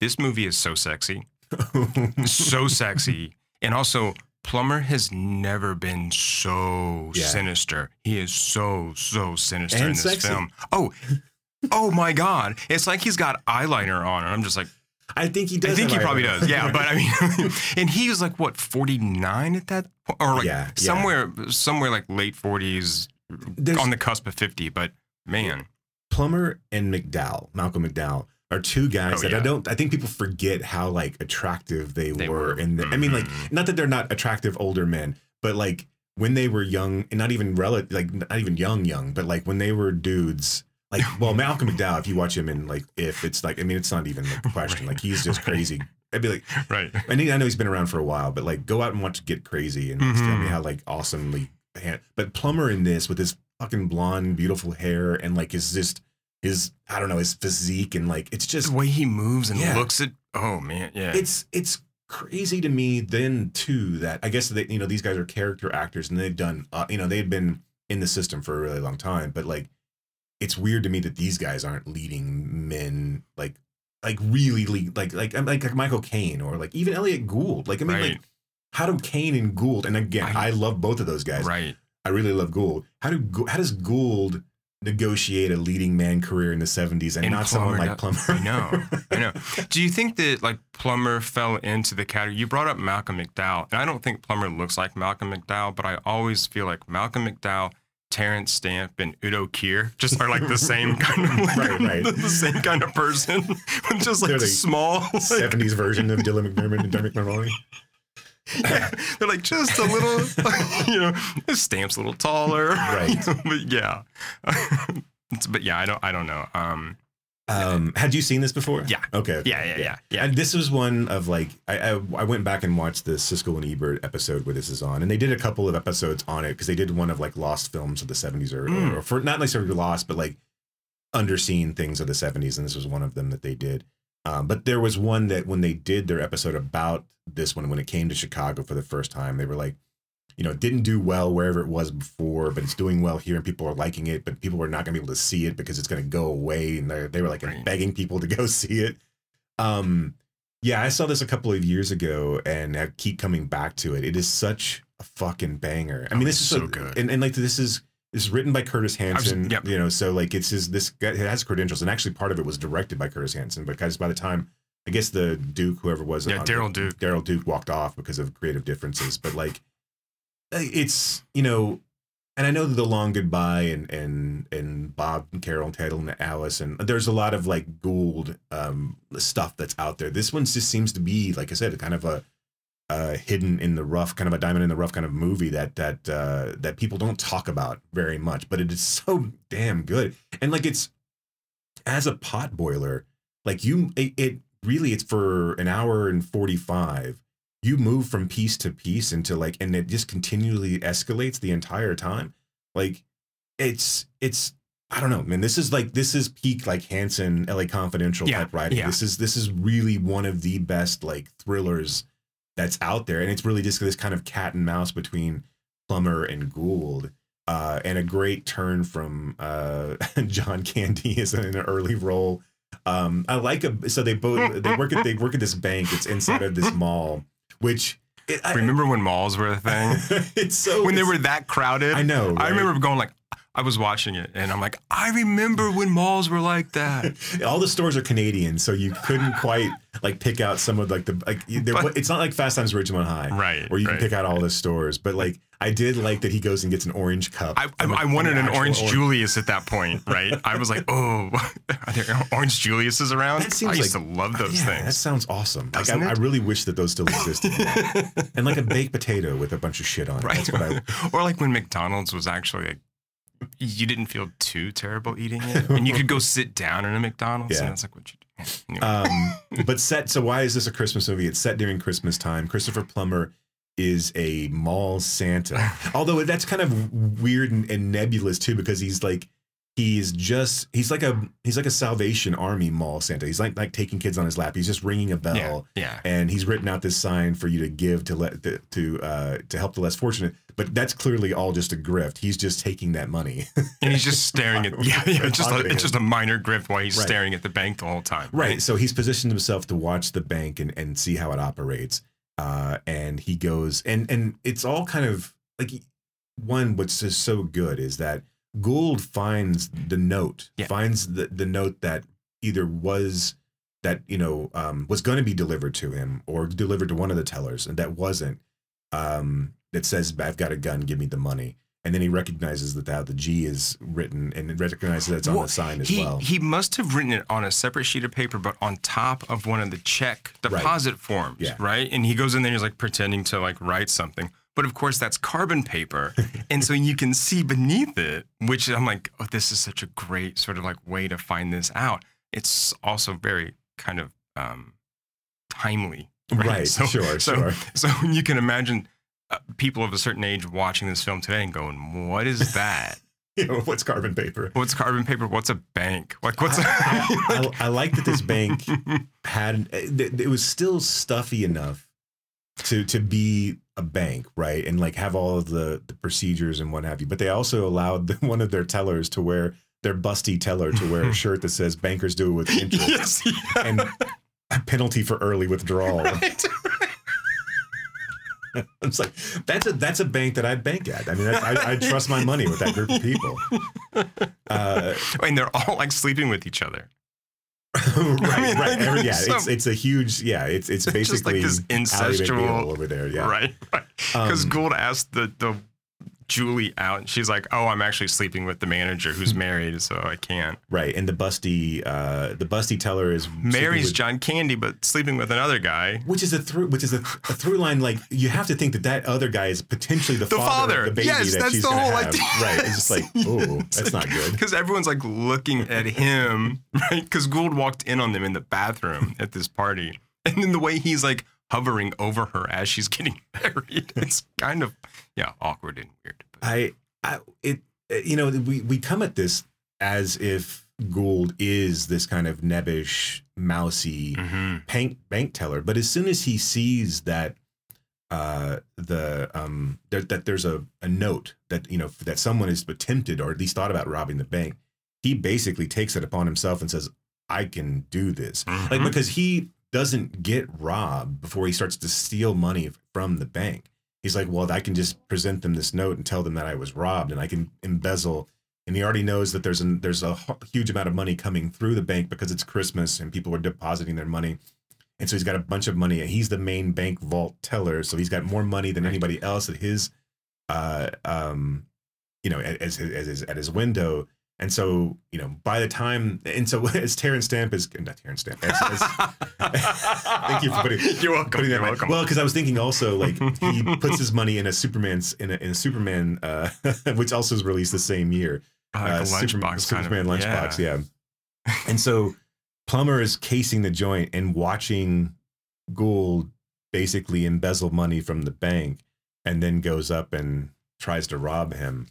This movie is so sexy, <laughs> so sexy. And also, Plummer has never been so Yeah. sinister. He is so so sinister And in this sexy. film. Oh, oh my God! It's like he's got eyeliner on, and I'm just like, I think he does. I think he probably does. Yeah, but I mean, <laughs> <laughs> and he was like what 49 at that point, or like Yeah, yeah. somewhere somewhere like late 40s, There's- on the cusp of 50. But man, Plummer and McDowell, Malcolm McDowell, are two guys Oh, that I don't. I think people forget how like attractive they, They were. And I mean, like, Mhm. not that they're not attractive older men, but like when they were young, and not even relative, like not even young, young, but like when they were dudes. Like, well, <laughs> Malcolm McDowell, if you watch him in like, if it's like, I mean, it's not even a <laughs> question. Like, he's just crazy. I'd be like, right? I mean, I know he's been around for a while, but like, go out and watch Get Crazy and tell me how like awesomely. Hand- But Plummer in this with his fucking blonde, beautiful hair and like his just his I don't know his physique and like it's just The way he moves and Yeah. looks at, oh man, yeah, it's it's crazy to me then too that I guess that you know these guys are character actors and they've done uh, you know they've been in the system for a really long time, but like it's weird to me that these guys aren't leading men like like really lead like like like, like Michael Caine or like even Elliot Gould. Like I mean right, like how do Caine and Gould and again I, I- love both of those guys. right. I really love Gould. How do how does Gould negotiate a leading man career in the 70s and, And not someone like Plummer? I know, I know. <laughs> Do you think that like Plummer fell into the category? You brought up Malcolm McDowell, and I don't think Plummer looks like Malcolm McDowell, but I always feel like Malcolm McDowell, Terrence Stamp, and Udo Kier just are like the same <laughs> kind of like, Right, right. the, <laughs> the same kind of person, just like They're the small. Like, 70s version of Dylan McDermott and Dermot Mulroney. <laughs> yeah, they're like just a little, <laughs> you know, Stamp's a little taller, Right. <laughs> but yeah, It's- but yeah, I don't, I don't know. Um, Um, had you seen this before? Yeah. Okay. okay. yeah, yeah, yeah, yeah. And this was one of like I, I I went back and watched the Siskel and Ebert episode where this is on, and they did a couple of episodes on it because they did one of like lost films of the seventies or, Mm. or for not necessarily lost, but like underseen things of the seventies, and this was one of them that they did. Um, but there was one that when they did their episode about this one, when it came to Chicago for the first time, they were like, you know, it didn't do well wherever it was before, but it's doing well here and people are liking it, but people are not gonna be able to see it because it's gonna go away. And they they were like Right. begging people to <laughs> go see it. Um, yeah, I saw this a couple of years ago and I keep coming back to it. It is such a fucking banger. I Oh, mean, this is so a- good. And, and like this is is written by Curtis Hanson. yep. You know, so like it's his this guy it has credentials, and actually part of it was directed by Curtis Hanson But because by the time I guess the Duke, whoever was Yeah, uh, Daryl Duke. Daryl Duke walked off because of creative differences, but like it's you know and I know the long goodbye and and and Bob and Carol and Ted and Alice and there's a lot of like Gould um stuff that's out there. This one just seems to be like I said, kind of a uh, hidden in the rough, kind of a diamond in the rough kind of movie that that uh, that people don't talk about very much, but it is <laughs> so damn good. And like it's as a pot boiler, like you, it, it really it's for an hour and forty five. You move from piece to piece into like, and it just continually escalates the entire time. Like it's it's I don't know, man. This is like this is peak like Hanson, LA Confidential Yeah, type writing. yeah. This is this is really one of the best like thrillers that's out there, and it's really just this kind of cat and mouse between Plummer and Gould. Uh, and a great turn from uh, <laughs> John Candy is in an early role. Um, I like a so they both they work at they work at this bank. It's inside of this mall, which it, I, Remember when malls were a thing? <laughs> it's so when they were that crowded? I know, I remember going like, I was watching it, and I'm like, I remember when malls were like that. <laughs> all the stores are Canadian, so you couldn't <laughs> quite like pick out some of like the like. there- But- it's not like Fast Times at Ridgemont High, Right, Where you can right, pick out all right. the stores, but like I did like that he goes and gets an orange cup. I, from a- I, I wanted an actual orange or- Julius at that point, right? I was like, oh, <laughs> are there orange Juliuses around? That seems I used like- to love those yeah, That sounds awesome. Like I, I really wish that those still existed. and like a baked potato with a bunch of shit on it. Right. That's what I. or like when McDonald's was actually like, you didn't feel too terrible eating it. <laughs> And you could go sit down in a McDonald's Yeah. and it's like, what you do? Anyway. Um, but set. So why is this a Christmas movie? It's set during Christmas time. Christopher Plummer is a mall Santa. <laughs> Although that's kind of weird and, and nebulous too, because he's like he's just he's like a he's like a Salvation Army mall Santa. He's like like taking kids on his lap. He's just ringing a bell. yeah. Yeah. And he's written out this sign for you to give to let to to, uh, to help the less fortunate, but that's clearly all just a grift. He's just taking that money, <laughs> And he's just staring at, <laughs> yeah, yeah, it's <laughs> just a, it's just a minor grift while he's Right. staring at the bank the whole time. Right. So he's positioned himself to watch the bank and, and see how it operates. uh, and he goes and and it's all kind of like one what's just so good is that Gould finds the note, Yeah. finds the the note that either was that you know um, was going to be delivered to him or delivered to one of the tellers, and that wasn't. Um, that says, "I've got a gun, give me the money." And then he recognizes that the, the G is written, and recognizes that it's on the sign as he, well. He must have written it on a separate sheet of paper, but on top of one of the check deposit forms, Yeah. right? And he goes in there and he's like pretending to like write something. But of course, that's carbon paper. <laughs> and so you can see beneath it, which I'm like, oh, this is such a great sort of like way to find this out. It's also very kind of um, timely. Right, <laughs> sure, so, sure. So you can imagine uh, people of a certain age watching this film today and going, what is that? <laughs> you know, what's carbon paper? What's carbon paper? What's a bank? Like, what's a. I, I like that this bank had it it was still stuffy enough to to be a bank, right? And like have all of the the procedures and what have you. But they also allowed the, <laughs> one of their tellers to wear their busty teller to wear a <laughs> shirt that says "Bankers do it with <laughs> interest" yes, yeah. and a penalty for early withdrawal. Right. it's like that's a that's a bank that I'd bank at. I mean, I, I trust my money with that group of people. Uh, and they're all like sleeping with each other. Right, <laughs> mean, right. like, Every- yeah, it's it's a huge yeah. It's it's It's <laughs> just like basically this incestual over there. Yeah, Right. Because Um, Gould asked the, the Julie out, and she's like, "Oh, I'm actually sleeping with the manager who's married, so I can't." right. And the busty uh the busty teller is Mary's with- John Candy, but sleeping with another guy. which is a through which is a, a through line. Like you have to think that that other guy is potentially the, The father, father. of the baby Yes, that that's she's the whole have. idea. Right. It's just like <laughs> oh, that's not good. Because everyone's like looking at him, <laughs> right? Because Gould walked in on them in the bathroom at this party, and then the way he's like hovering over her as she's getting <laughs> married, it's kind of yeah awkward and weird. But I, I, it, you know, we we come at this as if Gould is this kind of nebbish, mousy Mhm. bank bank teller, but as soon as he sees that, uh, the um, there, that there's a a note that you know that someone is attempted or at least thought about robbing the bank, he basically takes it upon himself and says, "I can do this," like Mhm. because he doesn't get robbed before he starts to steal money from the bank he's like, well, I can just present them this note and tell them that I was robbed, and I can embezzle. And he already knows that there's a there's a huge amount of money coming through the bank because it's Christmas and people are depositing their money. And so he's got a bunch of money, and he's the main bank vault teller. So he's got more money than anybody else at his, uh, um, you know, at- as, as, his at his window. And so you know, by the time, and so <laughs> as Terrence Stamp is not Terrence Stamp. As, as, <laughs> thank you for putting <laughs> You're welcome. putting that You're welcome. Well, because I was thinking also like he puts his money in a Superman's in a, in a Superman, uh, which also was released the same year. like a uh, Super- lunchbox kind of Superman lunchbox, yeah. And so Plummer is casing the joint and watching Gould basically embezzle money from the bank, and then goes up and tries to rob him.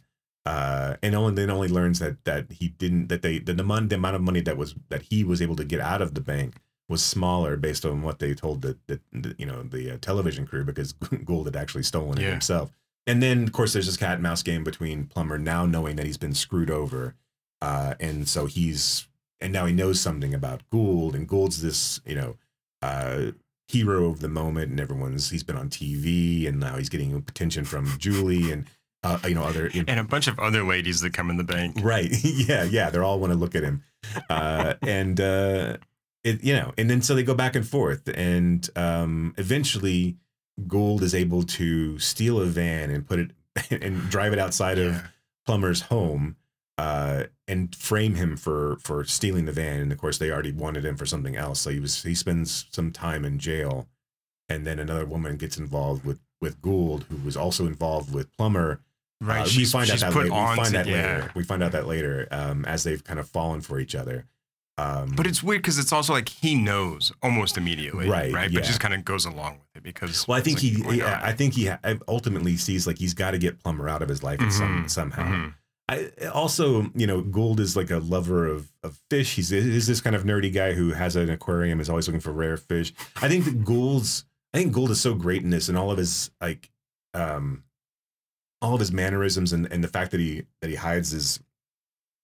Uh, and only then only learns that that he didn't that they the, the, mon- the amount of money that was that he was able to get out of the bank was smaller based on what they told the, the, the you know the uh, television crew because <laughs> Gould had actually stolen it Yeah. himself. And then of course there's this cat and mouse game between Plummer now knowing that he's been screwed over, uh, and so he's and now he knows something about Gould and Gould's this you know uh, hero of the moment and everyone's he's been on TV and now he's getting attention from Julie and uh, you know other and a bunch of other ladies that come in the bank. Right. <laughs> yeah, yeah. They're all want to look at him. Uh, and uh it you know, and then so they go back and forth and um eventually Gould is able to steal a van and put it <laughs> and drive it outside of Plummer's home uh and frame him for for stealing the van and of course they already wanted him for something else so he was he spends some time in jail and then another woman gets involved with with Gould who was also involved with Plummer Right, uh, she's- we find out that put later. on we find to- that yeah. later. We find out that later um, as they've kind of fallen for each other. Um, But it's weird because it's also like he knows almost immediately, Right, Right, yeah. but just kind of goes along with it because. well, I think he, like, he- I think he ha- ultimately sees like he's got to get Plummer out of his life in some, somehow. mhm. I also, you know, Gould is like a lover of, of fish. He's is this kind of nerdy guy who has an aquarium, is always looking for rare fish. I think that Gould's, I think Gould is so great in this, and all of his like, um, all of his mannerisms, and, and the fact that he that he hides his,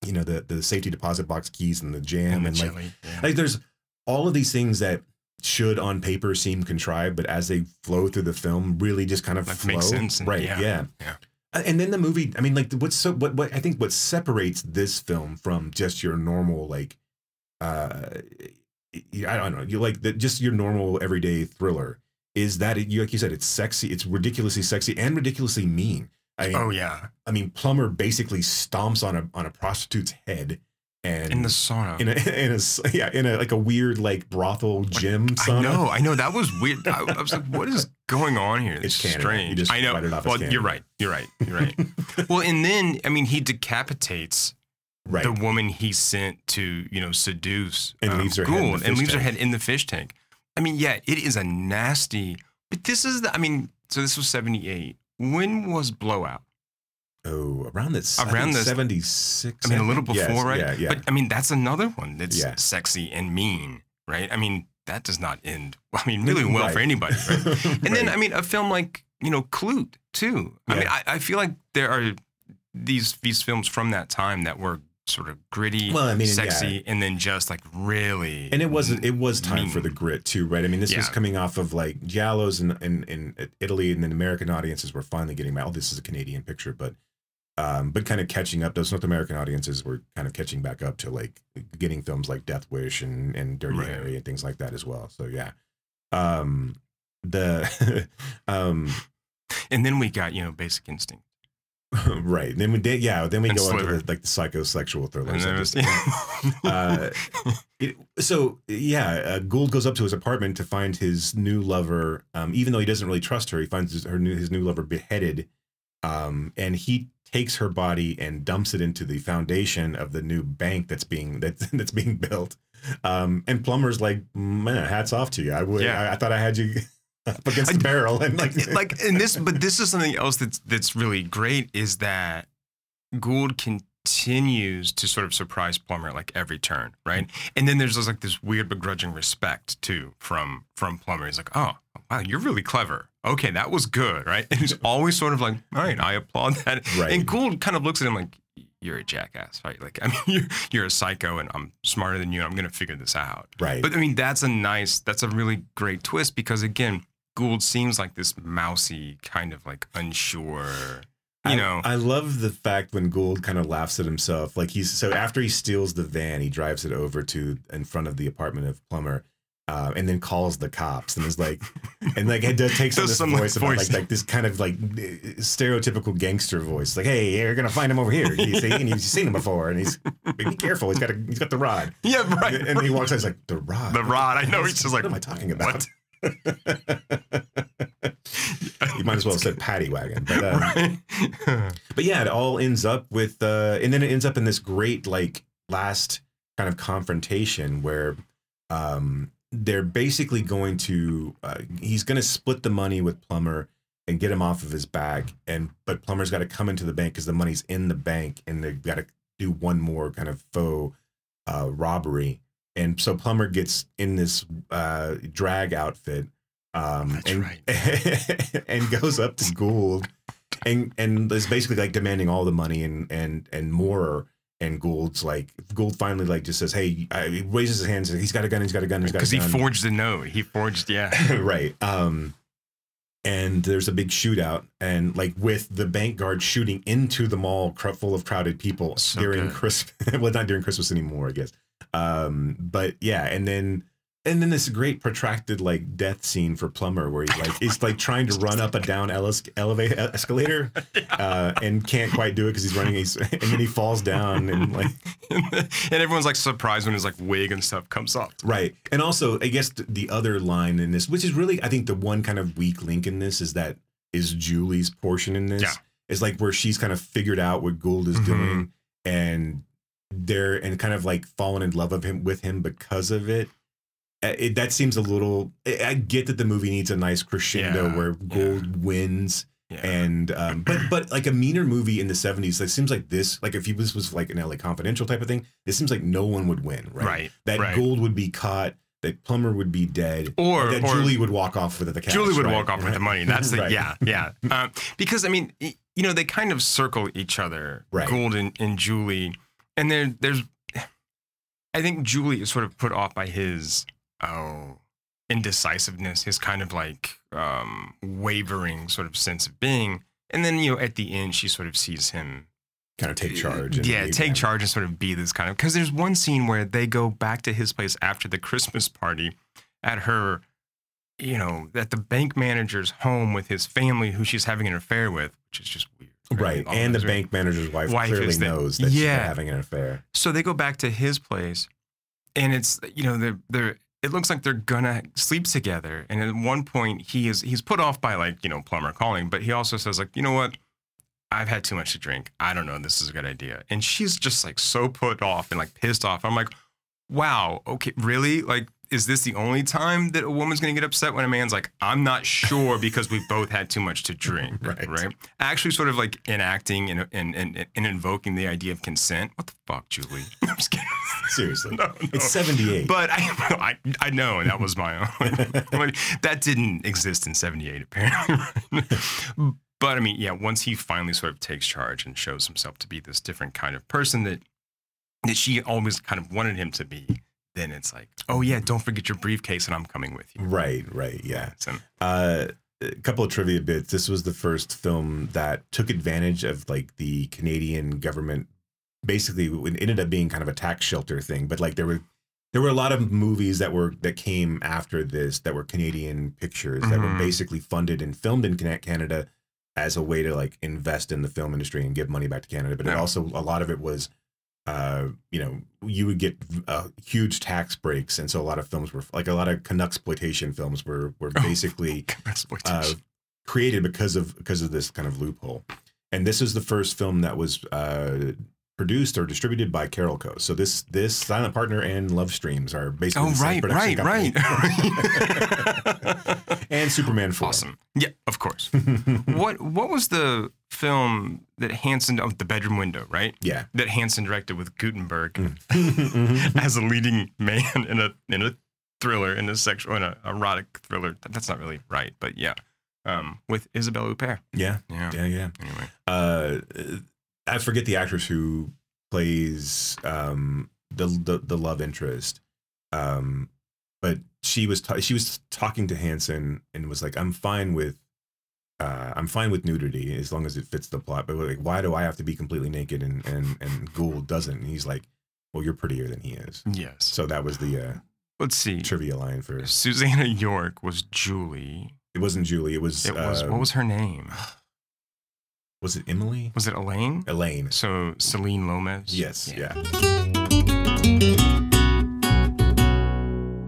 you know, the the safety deposit box keys and the jam, And and, like, yeah. like there's all of these things that should on paper seem contrived, but as they flow through the film, really just kind of Like, flow. makes sense and- right? yeah, Yeah. yeah. And then the movie, I mean, like what's so what what I think what separates this film from just your normal like, uh, I don't know, you like the, just your normal everyday thriller is that it, you like you said it's sexy, it's ridiculously sexy and ridiculously mean. I mean, Oh yeah, I mean, Plummer basically stomps on a on a prostitute's head and in the sauna. in a <laughs> in a yeah in a like a weird like brothel gym. I sauna. know, I know. That was weird. I, I was like, "What is going on here? This It's is strange." I know. write it off well, you're right. You're right. You're right. <laughs> well, and then I mean, he decapitates Right. the woman he sent to you know seduce And um, leaves her head in the Gould fish and leaves her tank. head in the fish tank. I mean, yeah, it is a nasty. But this is the. I mean, so this was '78. When was Blowout? Oh, around this Around this- seventy six. I mean, a little before, right? Yeah, yeah. But I mean, that's another one that's Yeah. sexy and mean, right? I mean, that does not end. <laughs> I mean, mm, really well Right. for anybody, right? <laughs> And then, I mean, a film like you know, Klute too. I mean, I, I feel like there are these these films from that time that were sort of gritty, Well, I mean, sexy, and then just like really. and it wasn't. it was time for the grit too, right? I mean, this was coming off of like Giallos in, in in Italy, and then American audiences were finally getting. Oh, this is a Canadian picture, but um, but kind of catching up. Those North American audiences were kind of catching back up to like getting films like Death Wish and and Dirty Right. Harry and things like that as well. So yeah, um, the <laughs> um, And then we got you know Basic Instinct. <laughs> right. Then we did, yeah. Then we And go into the, like the psychosexual And thrillers. then that just- <laughs> uh, it- so yeah, uh, Gould goes up to his apartment to find his new lover. Um, even though he doesn't really trust her, he finds his, her new, his new lover beheaded, um, and he takes her body and dumps it into the foundation of the new bank that's being <laughs> that's that's being built. Um, and Plummer's like, man, hats off to you. I would, Yeah. I, I thought I had you up against the barrel, and like, <laughs> like and this but this is something else that's that's really great is that Gould continues to sort of surprise Plummer at like every turn, right? And then there's just like this weird begrudging respect too from from Plummer. He's like, oh wow, you're really clever. Okay, that was good, right? And he's always sort of like, all right, I applaud that. Right. And Gould kind of looks at him like, you're a jackass, right? Like, I mean, <laughs> you're you're a psycho, and I'm smarter than you, I'm gonna figure this out. right. But I mean, that's a nice, that's a really great twist because again, Gould seems like this mousy, kind of like unsure, you I- know. I love the fact when Gould kind of laughs at himself. Like he's so after he steals the van, he drives it over to in front of the apartment of Plummer, uh, and then calls the cops and is like, and like it does takes <laughs> on this some, like, voice about like like this kind of like stereotypical gangster voice. Like, hey, you're gonna find him over here. You see, and you've seen him before, and he's be careful. He's got a he's got the rod. <laughs> yeah, right. And he walks out. He's like, the rod. the rod. I know. He's just like, what am I talking about? <laughs> You might as well have said paddy wagon. But Right. but yeah, it all ends up with, uh, and then it ends up in this great like last kind of confrontation where um, they're basically going to, uh, he's going to split the money with Plummer and get him off of his back, and but Plummer's got to come into the bank because the money's in the bank, and they've got to do one more kind of faux uh, robbery, and so Plummer gets in this uh, drag outfit. Um, and, right. <laughs> and goes up to Gould and and is basically like demanding all the money and and and more. And Gould's like Gould finally like just says, "Hey," he raises his hands. He's got a gun. He's got a gun. He's got a gun. Because he forged the note. He forged, yeah. <laughs> right. Um, and there's a big shootout, and like with the bank guard shooting into the mall full of crowded people So during good. Christmas. <laughs> well, not during Christmas anymore, I guess. Um, but yeah, and then and then this great protracted like death scene for Plummer where he like he's like trying to run up a down elevator escalator <laughs> uh, and can't quite do it because he's running. He's, and then he falls down and like <laughs> and everyone's like surprised when his like wig and stuff comes off. Right. And also, I guess the other line in this, which is really, I think, the one kind of weak link in this is that is Julie's portion in this. Yeah. Is like where she's kind of figured out what Gould is Mhm. doing and they're and kind of like fallen in love of him with him because of it. It, that seems a little. I get that the movie needs a nice crescendo Yeah, where yeah. Wins, Yeah. and um, but but like a meaner movie in the seventies, it seems like this. Like if he was was like an LA Confidential type of thing, it seems like no one would win, right? Right, That right. Gould would be caught, that Plummer would be dead, Or- that or- Julie would walk off with the cash. Julie would right? walk off with the money. <laughs> That's the yeah, yeah. Uh, because I mean, you know, they kind of circle each other, Right. Gould and, and Julie, and there, there's, I think Julie is sort of put off by his, oh, indecisiveness, his kind of like um, wavering sort of sense of being. And then, you know, at the end, she sort of sees him kind of take charge. and yeah, take them. charge and sort of be this kind of. Because there's one scene where they go back to his place after the Christmas party at her, you know, at the bank manager's home with his family, who she's having an affair with, which is just weird. Right, All and the bank manager's wife, Wife clearly the- knows that she's having an affair. So they go back to his place, and it's you know they're they're. It looks like they're gonna sleep together, and at one point he is he's put off by like you know Plummer calling, but he also says like you know what, I've had too much to drink. I don't know. This is a good idea, and she's just like so put off and like pissed off. I'm like, wow, okay, really? Like, is this the only time that a woman's gonna get upset when a man's like, I'm not sure <laughs> because we both had too much to drink, <laughs> Right. right? Actually, sort of like enacting and and, and and invoking the idea of consent. What the fuck, Julie? <laughs> I'm just kidding. Seriously, No, no. it's seventy eight. But I, I, I know, and that was my own. That didn't exist in '78, apparently. but I mean, yeah, once he finally sort of takes charge and shows himself to be this different kind of person that that she always kind of wanted him to be, then it's like, oh yeah, don't forget your briefcase, and I'm coming with you. right, right, yeah. So, Uh, a couple of trivia bits. This was the first film that took advantage of like the Canadian government. Basically, it ended up being kind of a tax shelter thing, but like there were there were a lot of movies that were that came after this that were Canadian pictures that were Mhm. basically funded and filmed in Cana- Canada as a way to like invest in the film industry and give money back to Canada. But it also a lot of it was, uh, you know, you would get uh, huge tax breaks, and so a lot of films were like a lot of Canuck exploitation films were were basically <laughs> uh, created because of because of this kind of loophole. And this is the first film that was uh, produced or distributed by Carolco So this this Silent Partner and Love Streams are basically oh the same right, right, company. right. <laughs> <laughs> and Superman Four. awesome. Yeah, of course. <laughs> what what was the film that Hanson? Oh, the bedroom window, right? Yeah. That Hanson directed with Guttenberg Mhm. as a leading man in a in a thriller, in a sexual, in a erotic thriller. That's not really right, but yeah. Um, with Isabelle Huppert. Yeah, Yeah. yeah, yeah. Anyway. Uh, I forget the actress who plays um, the, the the love interest, um, but she was ta- she was talking to Hanson and was like, "I'm fine with." Uh, I'm fine with nudity as long as it fits the plot, but like, why do I have to be completely naked and and and Gould doesn't? And he's like, "Well, you're prettier than he is." Yes. So that was the uh, Let's see. trivia line for. Susannah York was Julie. It wasn't Julie. It was. It was uh, what was her name? <sighs> <sighs> Was it Emily? Was it Elaine? Elaine. So Celine Lomez. Yes. Yeah.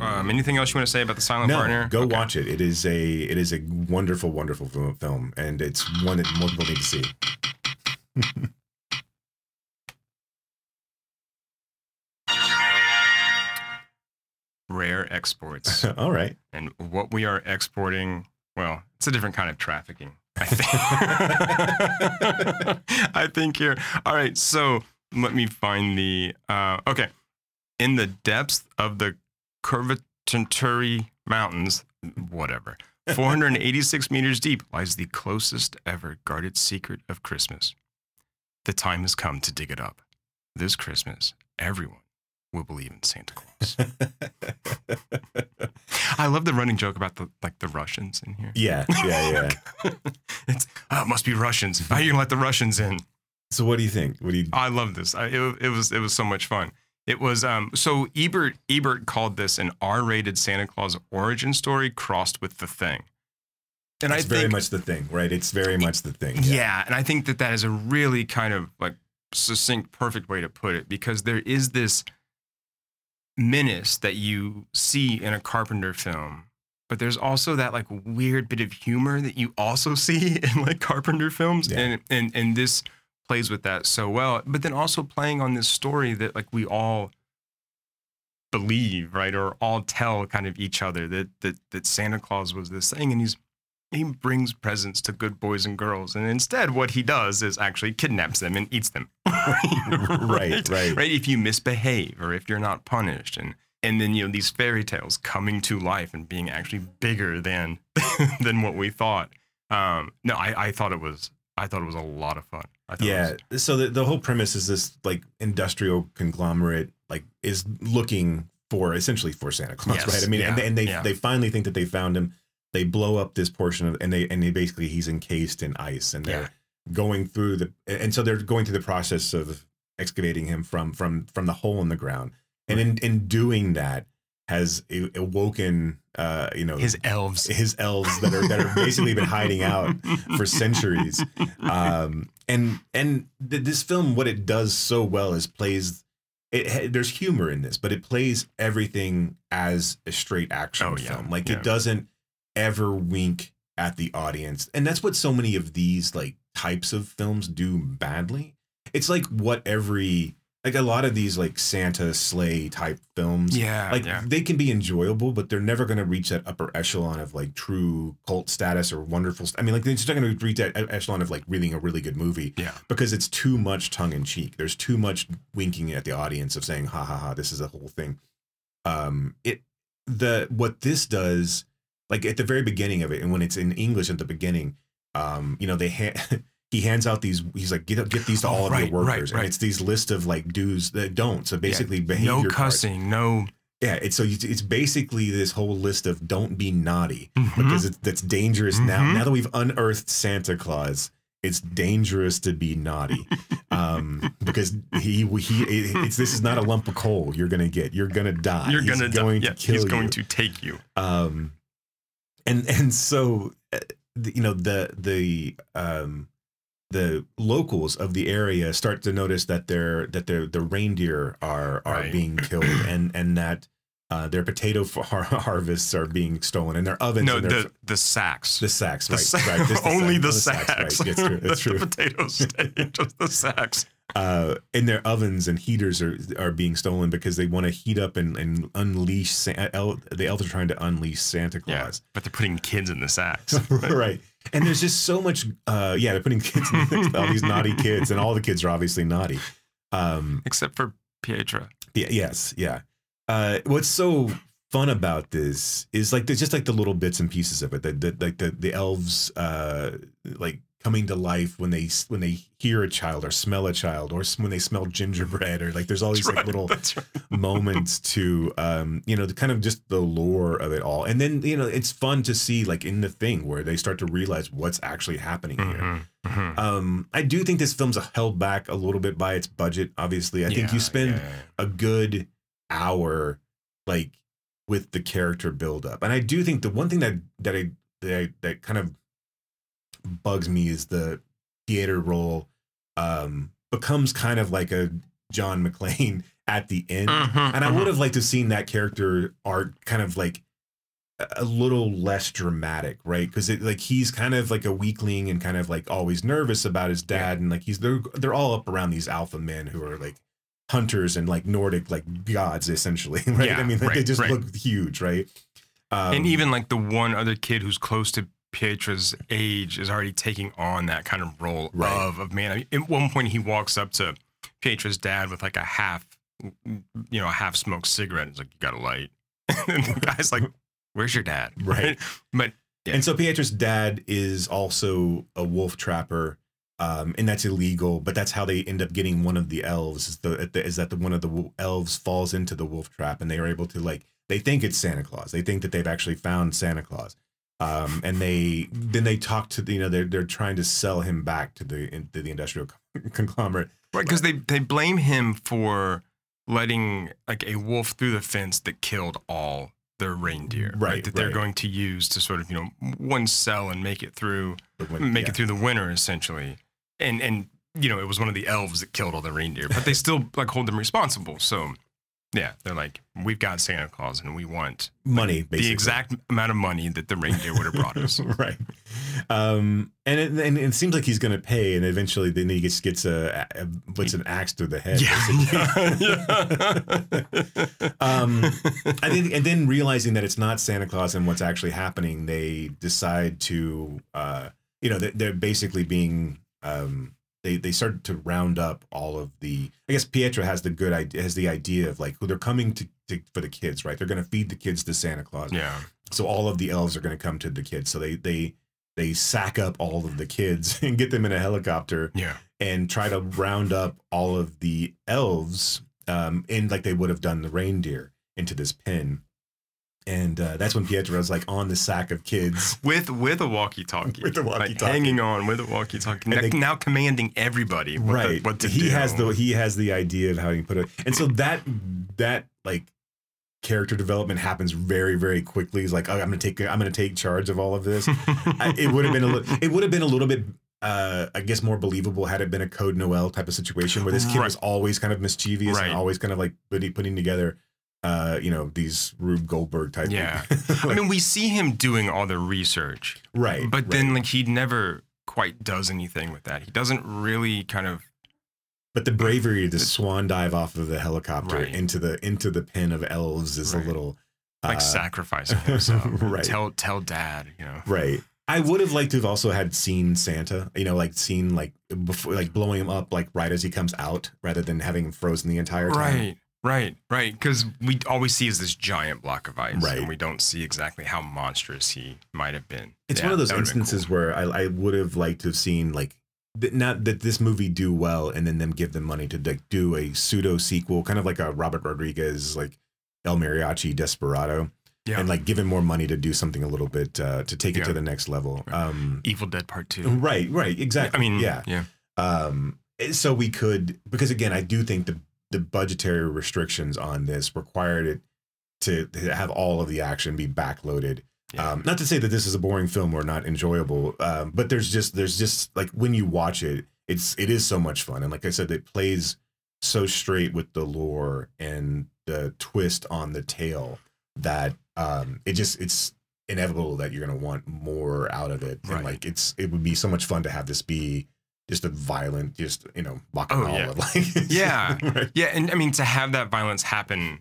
Um, anything else you want to say about the Silent no, Partner? go Okay. watch it. It is a it is a wonderful, wonderful film, and it's one that more people need to see. <laughs> Rare exports. <laughs> All right. and what we are exporting, well, it's a different kind of trafficking. <laughs> I think. I think here. All right, so let me find the. Uh, okay, in the depths of the Korvatunturi Mountains, whatever, <laughs> 486 meters deep, lies the closest ever guarded secret of Christmas. The time has come to dig it up. This Christmas, everyone will believe in Santa Claus. I love the running joke about the like the Russians in here. yeah, <laughs> yeah, yeah. it's oh, it must be Russians. How are you gonna let the Russians in? So, what do you think? What do you? I love this. I, it, it was it was so much fun. It was um so Ebert Ebert called this an R-rated Santa Claus origin story crossed with the thing. And it's I very think much the thing, right? It's very much the thing. yeah. and I think that that is a really kind of like succinct, perfect way to put it because there is this menace that you see in a Carpenter film, but there's also that like weird bit of humor that you also <laughs> see in like Carpenter films, Yeah. and and and this plays with that so well. But then also playing on this story that like we all believe, right, or all tell kind of each other that that that Santa Claus was this thing, and he's he brings presents to good boys and girls, and instead, what he does is actually kidnaps them and eats them. <laughs> Right, right. right. If you misbehave or if you're not punished, and and then you know these fairy tales coming to life and being actually bigger than <laughs> than what we thought. Um, no, I, I thought it was I thought it was a lot of fun. I thought Yeah. was- So the, the whole premise is this like industrial conglomerate like is looking for essentially for Santa Claus, Yes, right? I mean, and, yeah, they, and they yeah. they finally think that they found him. They blow up this portion of, and they and they basically he's encased in ice, and they're going through the, and so they're going through the process of excavating him from from from the hole in the ground, and in in doing that has awoken, uh, you know, His elves. his elves that are that are basically been hiding out for centuries. Um, and and th- this film, what it does so well is plays. It there's humor in this, but it plays everything as a straight action Oh, yeah, film. Like yeah. it doesn't ever wink at the audience, and that's what so many of these like types of films do badly. It's like what every like a lot of these like Santa sleigh type films Yeah, like yeah. they can be enjoyable, but they're never going to reach that upper echelon of like true cult status or wonderful. St- I mean, like they're just not going to reach that echelon of like reading a really good movie. Yeah. because it's too much tongue in cheek. There's too much winking at the audience of saying, "Ha ha ha, this is a whole thing." Um, it the what this does, like at the very beginning of it, and when it's in English at the beginning, um, you know, they ha- <laughs> he hands out these. He's like, get get these to Oh, all of right, your right, workers, and right. it's these list of like do's that don't. So basically, behavior no cussing, no. Yeah, it's so it's basically this whole list of don't be naughty Mhm. because it's that's dangerous now. Mhm. Now that we've unearthed Santa Claus, it's dangerous to be naughty <laughs> um, because he he it's this is not a lump of coal you're gonna get. You're gonna die. You're He's gonna die. going Yeah, to kill he's going to take you. Um, and <laughs> and so uh, the- you know the the um the locals of the area start to notice that their that their the reindeer are are Right. being <clears throat> killed and and that uh, their potato <laughs> har- harvests are being stolen and their ovens No, and their the the sacks. the sacks The right sa- right just <laughs> only sack- the sacks, right it's true it's true The potatoes stay just the sacks. Uh, and their ovens and heaters are are being stolen because they want to heat up and, and unleash Sa- el- the elves are trying to unleash Santa Claus. Yeah, but they're putting kids in the sacks. <laughs> right. And there's just so much. Uh, yeah, they're putting kids, in the, all these naughty kids, and all the kids are obviously naughty. Um, Except for Pietra. yeah, yes, yeah. Uh, what's so fun about this is like there's just like the little bits and pieces of it that, that like the the elves uh like coming to life when they when they hear a child or smell a child or when they smell gingerbread or like there's all these That's like right, little right. <laughs> moments to um you know the kind of just the lore of it all and then you know it's fun to see like in the thing where they start to realize what's actually happening here Mhm, mhm. um i do think this film's held back a little bit by its budget obviously i think you spend yeah, yeah. a good hour like with the character build up and i do think the one thing that that i that, I, that kind of bugs me is the theater role um becomes kind of like a john mcclane <laughs> at the end Mhm, and I would have liked to have seen that character arc kind of like a- little less dramatic, right? Because it like he's kind of like a weakling and kind of like always nervous about his dad, and like he's they're they're all up around these alpha men who are like hunters and like Nordic like gods essentially, <laughs> right? Yeah, I mean, like, they just right. look huge, right? Um, and even like the one other kid who's close to Pietra's age is already taking on that kind of role Right. of of man. I mean, at one point, he walks up to Pietra's dad with like a half, you know, a half smoked cigarette. He's like, "You got a light?" <laughs> and the guy's like, "Where's your dad?" Right. But yeah. And so Pietro's dad is also a wolf trapper, um, and that's illegal. But that's how they end up getting one of the elves. Is, the, is that the one of the elves falls into the wolf trap, and they are able to like they think it's Santa Claus. They think that they've actually found Santa Claus, um, and they then they talk to the, you know they're they're trying to sell him back to the in- to the industrial <laughs> conglomerate. Right, because they they blame him for letting like a wolf through the fence that killed all their reindeer. Right, that they're right. going to use to sort of you know one cell and make it through, win- make yeah. it through the winter essentially. And and you know it was one of the elves that killed all the reindeer, but they <laughs> still like hold them responsible. So yeah, they're like, we've got Santa Claus and we want Money, basically. the exact amount of money that the reindeer would have brought us. <laughs> right. Um, and it, and it seems like he's going to pay, and eventually then he gets gets a, a what's an axe to the head. basically. <laughs> <laughs> um, I think, and then realizing that it's not Santa Claus and what's actually happening, they decide to, uh, you know, they're, they're basically being, um, they they start to round up all of the. I guess Pietro has the good idea, has the idea of like who they're coming to, to for the kids, right? They're going to feed the kids to Santa Claus. yeah. So all of the elves are going to come to the kids. So they they they sack up all of the kids <laughs> and get them in a helicopter Yeah. and try to round up all of the elves um in like they would have done the reindeer into this pen. And uh, that's when Pietro Pietro's like on the sack of kids. <laughs> with with a walkie-talkie, With a walkie-talkie. hanging on with a walkie-talkie, And now, they- now commanding everybody what, right. the, what to he do. has the he has the idea of how you put it. And so that that like character development happens very very quickly. He's like, oh, I'm gonna take I'm gonna take charge of all of this. I, it would have been a little it would have been a little bit uh, I guess more believable had it been a Code Noel type of situation where this kid Right. was always kind of mischievous Right. and always kind of like putting, putting together, uh, you know, these Rube Goldberg type. Yeah. Of, I <laughs> mean, we see him doing all the research, right. but right. then like he never quite does anything with that. He doesn't really kind of but the bravery to swan dive off of the helicopter Right. into the into the pen of elves is Right. a little like uh, sacrificing himself. <laughs> right. Tell tell dad, you know. Right. I would have liked to have also had seen Santa, you know, like seen like before, like blowing him up like right as he comes out, rather than having him frozen the entire time. Right, right, right. Because we always see is this giant block of ice, Right. and we don't see exactly how monstrous he might have been. It's Yeah, one of those that would've been instances cool. where I, I would have liked to have seen like th- not that this movie do well and then them give them money to like do a pseudo sequel, kind of like a Robert Rodriguez like El Mariachi Desperado, Yeah. and like give him more money to do something a little bit uh, to take it to the next level. Um, Evil Dead Part Two. right, right, exactly. I mean, yeah, yeah. um so we could because again i do think the the budgetary restrictions on this required it to, to have all of the action be backloaded. Yeah. um not to say that this is a boring film or not enjoyable um but there's just there's just like when you watch it it's it is so much fun. And like i said it plays so straight with the lore and the twist on the tale that um it just it's inevitable that you're gonna want more out of it. And like it's it would be so much fun to have this be just a violent just you know bacchanal Oh, yeah. like <laughs> Yeah. right. Yeah, and I mean to have that violence happen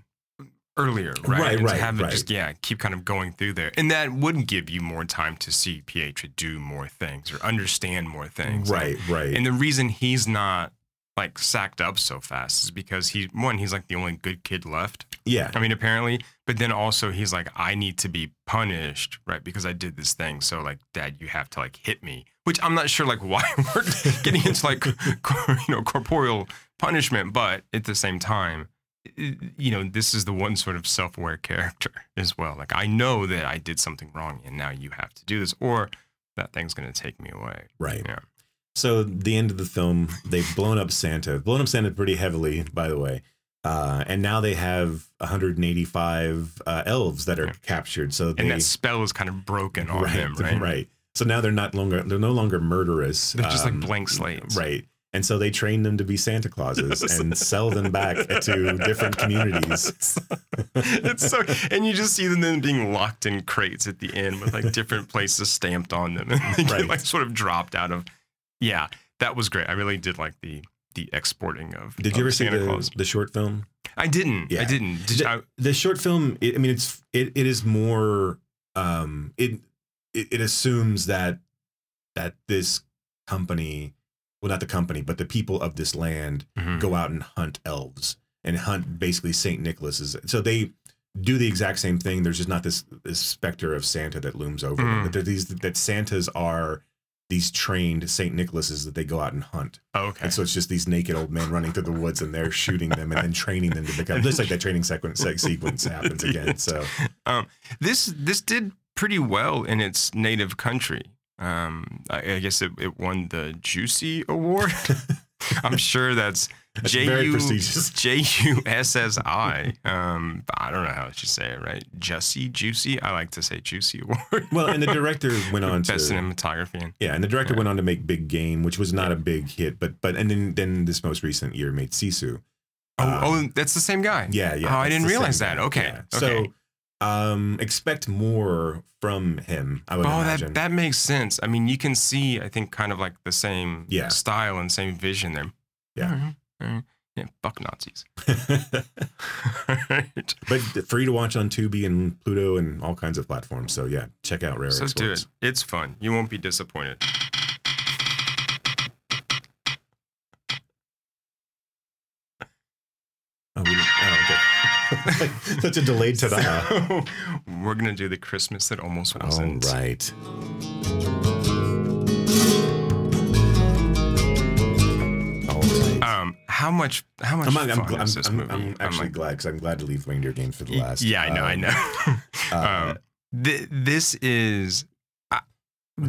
earlier, right? Right, and right, To have it right. just yeah, keep kind of going through there, and that would give you more time to see Pietro do more things or understand more things, right right And the reason he's not like sacked up so fast is because he one he's like the only good kid left. yeah I mean, apparently, but then also he's like, I need to be punished, right? Because I did this thing. So like, Dad, you have to like hit me. Which I'm not sure like <laughs> why we're getting into like cor- <laughs> you know corporeal punishment, but at the same time, you know, this is the one sort of self-aware character as well. Like I know that I did something wrong, and now you have to do this, or that thing's gonna take me away. right Yeah. So the end of the film, they've blown up Santa, blown up Santa pretty heavily, by the way. Uh, and now they have 185 uh, elves that are Yeah. captured. So they, And that spell is kind of broken on right, them, right? right. So now they're not longer they're no longer murderous. They're just like um, blank slates. right? And so they train them to be Santa Clauses <laughs> and sell them back to different communities. <laughs> it's so, and you just see them then being locked in crates at the end with like different places stamped on them, <laughs> and they Right. get like sort of dropped out of. Yeah, that was great. I really did like the the exporting of. Did you of ever see the, Claus. the short film? I didn't. I didn't. Did the, you, I, the short film it, i mean it's it, it is more um it, it it assumes that that this company well not the company but the people of this land Mhm. go out and hunt elves and hunt basically saint nicholas's so they do the exact same thing there's just not this this specter of santa that looms over them Mm. but these that santas are these trained saint nicholases that they go out and hunt oh, okay. and so it's just these naked old men running through the woods and they're shooting them and then training them to become just like that training sequence sequence happens again. <laughs> So um, this this did pretty well in its native country. Um, I, I guess it, it won the Juicy Award. <laughs> I'm sure that's That's J very prestigious. <laughs> J U S S I. Um, but I don't know how to say it right. Juicy, Juicy. I like to say Juicy <laughs> Award. well, and the director went on to Best cinematography. And, yeah, and the director went on to make Big Game, which was not a big hit, but but and then then this most recent year made Sisu. oh, Um, oh, that's the same guy. Yeah, yeah. Oh, I didn't realize that. guy. Okay. Yeah. okay. So um expect more from him, I would oh, imagine. that that makes sense. I mean, you can see, I think, kind of like the same Yeah. style and same vision there. Yeah. All right. Yeah, fuck Nazis. <laughs> Alright. but free to watch on Tubi and Pluto and all kinds of platforms. So yeah, check out Rare So do it. It's fun. You won't be disappointed. Oh, we, oh <laughs> okay. Such a delayed ta-da. So, we're gonna do the Christmas that almost wasn't. right. All right. How much how much I'm, fun I'm, is this I'm- movie? I'm actually like, glad because I'm glad to leave reindeer games for the last. Yeah, I know, I um, know. <laughs> uh, um, th- this is.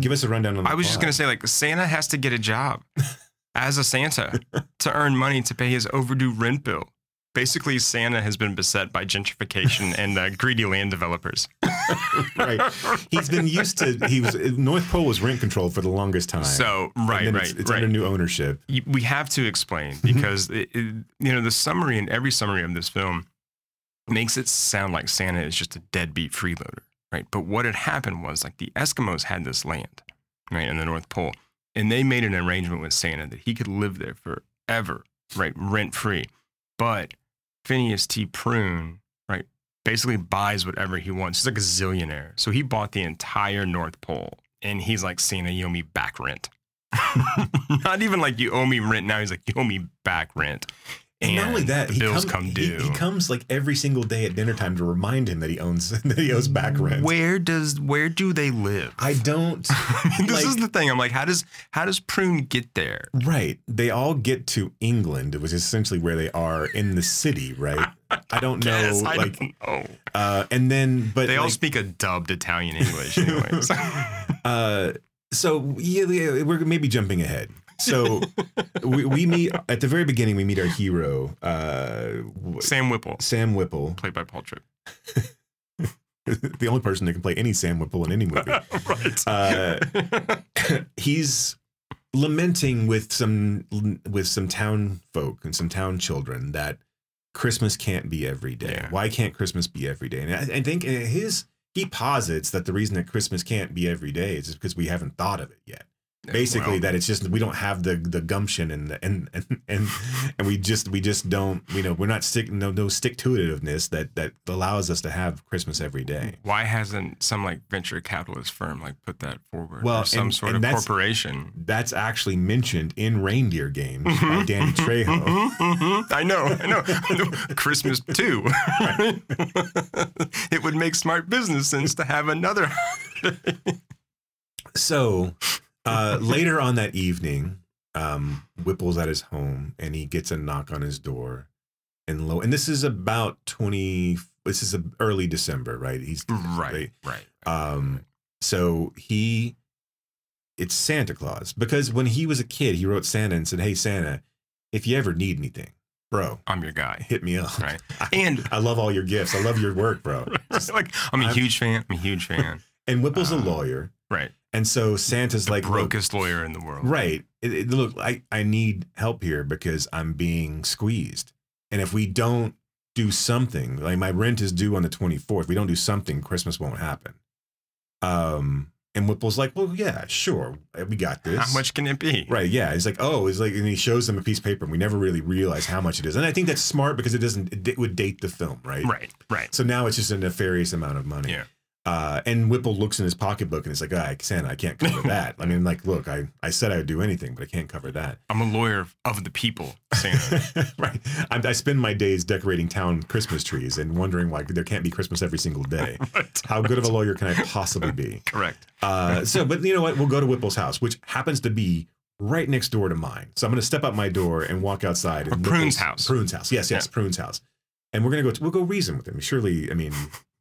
Give us a rundown on. The I was just gonna say, like, Santa has to get a job <laughs> as a Santa to earn money to pay his overdue rent bill. Basically, Santa has been beset by gentrification <laughs> and uh, greedy land developers. <laughs> right. He's been used to. He was North Pole was rent controlled for the longest time. So, right, right, It's, it's right. under new ownership. We have to explain because it, it, you know the summary and every summary of this film makes it sound like Santa is just a deadbeat freeloader, right? But what had happened was like the Eskimos had this land, right, in the North Pole, and they made an arrangement with Santa that he could live there forever, right, rent free. But Phineas T. Prune, right, basically buys whatever he wants. He's like a zillionaire, so he bought the entire North Pole, and he's like, Santa, you owe me back rent. <laughs> Not even like you owe me rent now. He's like, you owe me back rent. And, not only that, the he bills come- come he- due. He, comes like every single day at dinner time to remind him that he owns <laughs> that he owes back rent. Where does where do they live? I don't. <laughs> this like- is the thing. I'm like, how does how does Prune get there? Right. They all get to England, which is essentially where they are in the city, right? I don't <laughs> know. Yes, I like, don't know. uh, and then, but They all speak a dubbed Italian English, anyways. uh, so yeah, yeah, we're maybe jumping ahead. So <laughs> we, we meet at the very beginning. We meet our hero, uh, Sam Whipple, Sam Whipple, played by Paul Tripp. <laughs> the only person that can play any Sam Whipple in any movie. <laughs> right. Uh, <coughs> he's lamenting with some with some town folk and some town children that Christmas can't be every day. Yeah. Why can't Christmas be every day? And I, I think his he posits that the reason that Christmas can't be every day is because we haven't thought of it yet. Basically, Well, that it's just we don't have the the gumption and the, and and and and we just we just don't you know we're not stick no no stick to itiveness that that allows us to have Christmas every day. why hasn't some like venture capitalist firm like put that forward? Well, or some and- sort and of that's- corporation. That's actually mentioned in Reindeer Games by <laughs> Danny Trejo. <laughs> I know, I know. I know. Christmas too. <laughs> it would make smart business sense to have another. So uh, later on that evening, um, Whipple's at his home and he gets a knock on his door. And low, and this is about twenty. This is a early December, right? He's right, right. Um, so he, it's Santa Claus because when he was a kid, he wrote Santa and said, "Hey Santa, if you ever need anything, bro, I'm your guy. hit me up. Right. <laughs> I, And I love all your gifts. I love your work, bro." <laughs> like I'm a I'm- huge fan. I'm a huge fan. <laughs> And Whipple's a Um, lawyer, Right. And so Santa's like, "Look, Brokest lawyer in the world. Right. It, it- look, I, I need help here because I'm being squeezed. And if we don't do something, like my rent is due on the 24th, we don't do something, Christmas won't happen. Um, and Whipple's like, well, yeah, sure. We got this. How much can it be? Right. Yeah. He's like, oh, he's like, and he shows them a piece of paper and we never really realize how much it is. And I think that's smart because it doesn't, it would date the film. Right. Right. Right. So now it's just a nefarious amount of money. Yeah. Uh, and Whipple looks in his pocketbook and it's like, ah, Santa, I can't cover <laughs> that. I mean, like, look, I, I said I would do anything, but I can't cover that. I'm a lawyer of the people, Santa. <laughs> right. I, I spend my days decorating town Christmas trees and wondering why there can't be Christmas every single day. <laughs> Right. How good of a lawyer can I possibly be? Correct. Uh, so, but you know what? We'll go to Whipple's house, which happens to be right next door to mine. So I'm going to step out my door and walk outside. And Prune's house. Prune's house. Yes, yes, Yeah. Prune's house. And we're going to go. We'll go reason with him. Surely, I mean,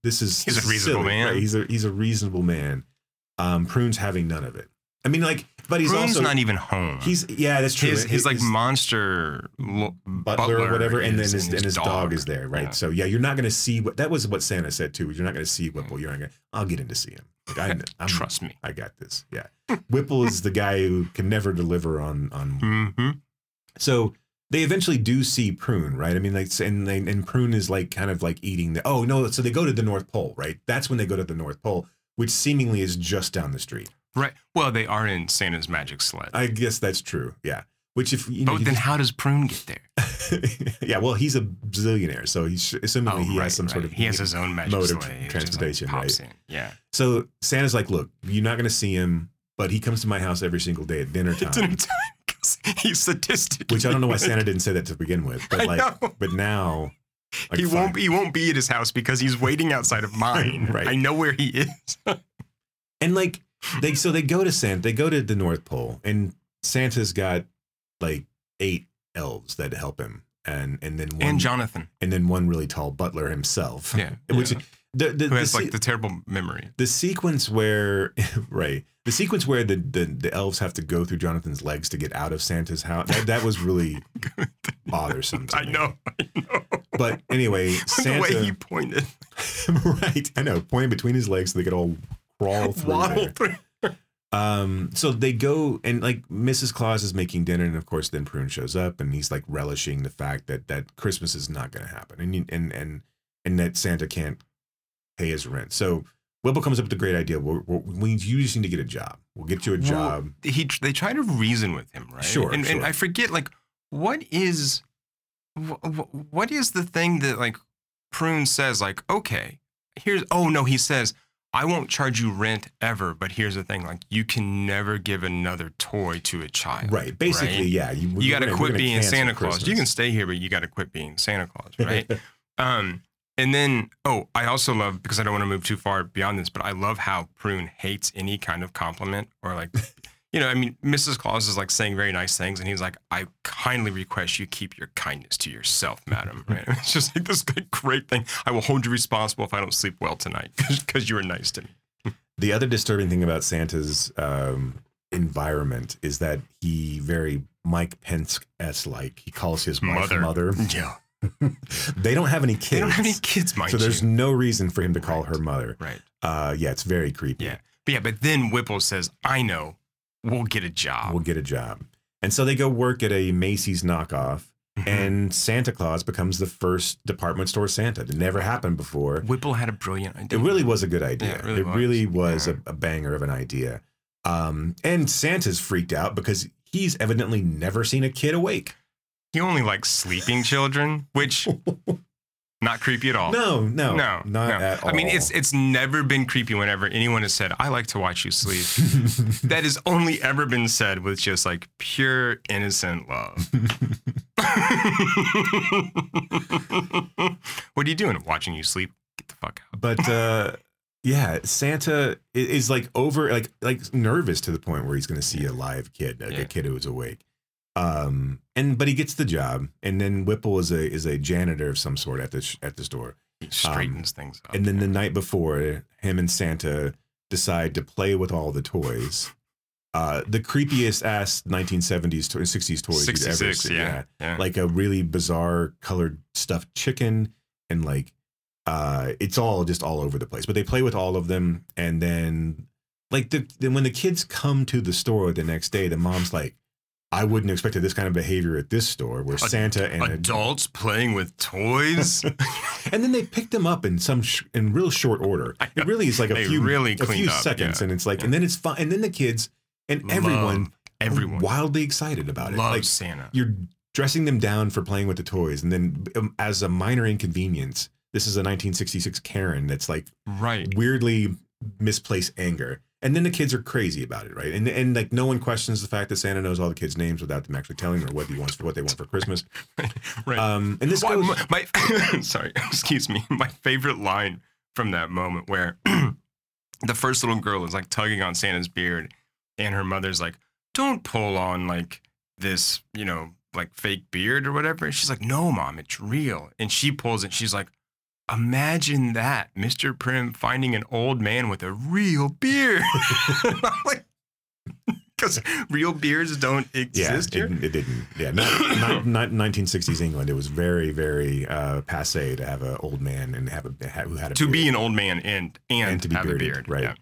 this is He's a reasonable silly, man. right? He's a he's a reasonable man. Um, Prune's having none of it. I mean, like, but he's Prune's also not even home. He's yeah, that's true. his, his like His- monster lo- butler, or whatever, and then is- his, and his dog. is there, right? Yeah. So yeah, you're not going to see what that was what Santa said too. You're not going to see Whipple. You're not to I'll get in to see him. Like, I, <laughs> I'm, Trust me. I got this. Yeah, Whipple is the guy who can never deliver on on. Mm-hmm. So they eventually do see Prune, right? I mean, like, and they, and Prune is like kind of like eating the. Oh no! So they go to the North Pole, right? That's when they go to the North Pole, which seemingly is just down the street. Right. Well, they are in Santa's magic sled. I guess that's true. Yeah. Which if you know, but then how does Prune get there? <laughs> yeah, well, he's a zillionaire, so he's assuming Oh, he right, has some sort of he has his own magic mode of just, like, transportation, right? in. Yeah. So Santa's like, look, you're not going to see him, but he comes to my house every single day at dinner time. <laughs> Dinner time, <laughs> he's sadistic. Which I don't know why <laughs> Santa didn't say that to begin with, but I like, know. but now, like, he fine. won't. He won't be at his house because he's waiting outside of <laughs> mine. Right. I know where he is. And like they, so they go to Santa, they go to the North Pole, and Santa's got like eight elves that help him, and and then one, and Jonathan, and then one really tall butler himself. Yeah, which yeah. the the, who has se- like the terrible memory. the sequence where right the sequence where the, the the elves have to go through Jonathan's legs to get out of Santa's house that, that was really <laughs> bothersome. To I know, I know. But anyway, <laughs> the way he pointed, <laughs> right, I know, pointing between his legs so they could all crawl through. waddle there. through. Um, so they go and like Mrs. Claus is making dinner, and of course then Prune shows up, and he's like relishing the fact that that Christmas is not going to happen, and and and and that Santa can't pay his rent. So Whipple comes up with a great idea. We're, we're, we you just need to get a job. We'll get you a job. Well, he they try to reason with him, right? Sure, And, and. I forget like what is wh- wh- what is the thing that like Prune says like okay here's oh no he says I won't charge you rent ever but here's the thing like you can never give another toy to a child Right. Basically, right? yeah. You, you got to quit being Santa Claus. You can stay here, but you got to quit being Santa Claus, right? um, and then, oh, I also love because I don't want to move too far beyond this, but I love how Prune hates any kind of compliment or like, <laughs> you know, I mean, Mrs. Claus is like saying very nice things, and he's like, "I kindly request you keep your kindness to yourself, madam." Right? <laughs> It's just like this great thing. I will hold you responsible if I don't sleep well tonight <laughs> because you were nice to me. The other disturbing thing about Santa's um, environment is that he very Mike Pence s like. He calls his Mother. mother. Yeah, <laughs> they don't have any kids. they don't have any kids, mind so there's you. no reason for him to call her mother. Right. Uh, yeah, it's very creepy. Yeah. But yeah, but then Whipple says, "I know, we'll get a job." We'll get a job. And so they go work at a Macy's knockoff, Mm-hmm. and Santa Claus becomes the first department store Santa. It never happened before. Whipple had a brilliant idea. It really was a good idea. Yeah, it really was. really was Yeah. a, a banger of an idea. Um, and Santa's freaked out because he's evidently never seen a kid awake. He only likes sleeping children, which <laughs> not creepy at all. No, no, no, not no. at all. I mean, it's it's never been creepy whenever anyone has said, "I like to watch you sleep." <laughs> that has only ever been said with just like pure innocent love. <laughs> what are you doing? Watching you sleep? Get the fuck out. but uh, yeah, Santa is like over, like like nervous to the point where he's going to see a live kid, like Yeah. a kid who is awake. Um, and but he gets the job, and then Whipple is a is a janitor of some sort at the sh- at the store. He straightens things up. And then the night before, him and Santa decide to play with all the toys. Uh, the creepiest ass 1970s to 60s toys you'd ever 66, see. yeah, yeah. Like a really bizarre colored stuffed chicken and like uh it's all just all over the place. But they play with all of them and then like the then when the kids come to the store the next day, the mom's like, I wouldn't have expected this kind of behavior at this store where Santa and adults playing with toys. <laughs> and then they picked them up in some sh- in real short order. It really is like a few really a few up, seconds, yeah. and it's like, and then it's fine, and then the kids and everyone, Love everyone. are wildly excited about it. Loves like Santa. you're dressing them down for playing with the toys, and then um, as a minor inconvenience, this is a 1966 Karen that's like right. weirdly misplaced anger. And then the kids are crazy about it, right? And and like no one questions the fact that Santa knows all the kids' names without them actually telling them what he wants for what they want for Christmas. <laughs> Right. Um, and this Well, goes, my, my- <laughs> sorry, <laughs> excuse me. My favorite line from that moment where <clears throat> the first little girl is like tugging on Santa's beard, and her mother's like, "Don't pull on like this, you know, like fake beard or whatever." And she's like, "No, mom, it's real." And she pulls it. She's like, "Imagine that, Mr. Prim finding an old man with a real beard." <laughs> Because <laughs> real beards don't yeah, exist here. it, it didn't. Yeah, not, not, <laughs> not 1960s England. It was very, very uh, passe to have an old man and have a who had a to beard. be an old man and and, and to be have bearded, a beard, right? Yeah.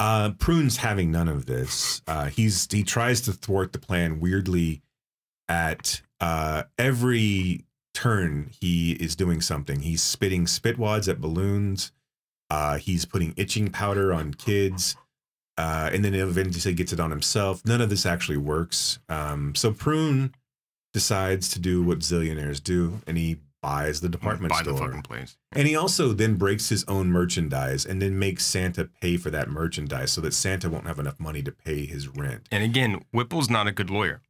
Uh, Prune's having none of this. Uh, he's he tries to thwart the plan weirdly. At uh, every turn, he is doing something. He's spitting spitwads at balloons. Uh, he's putting itching powder on kids, uh, and then eventually gets it on himself. None of this actually works. Um, so Prune decides to do what zillionaires do, and he buys the department Buy store. the fucking place. And he also then breaks his own merchandise and then makes Santa pay for that merchandise so that Santa won't have enough money to pay his rent. And again, Whipple's not a good lawyer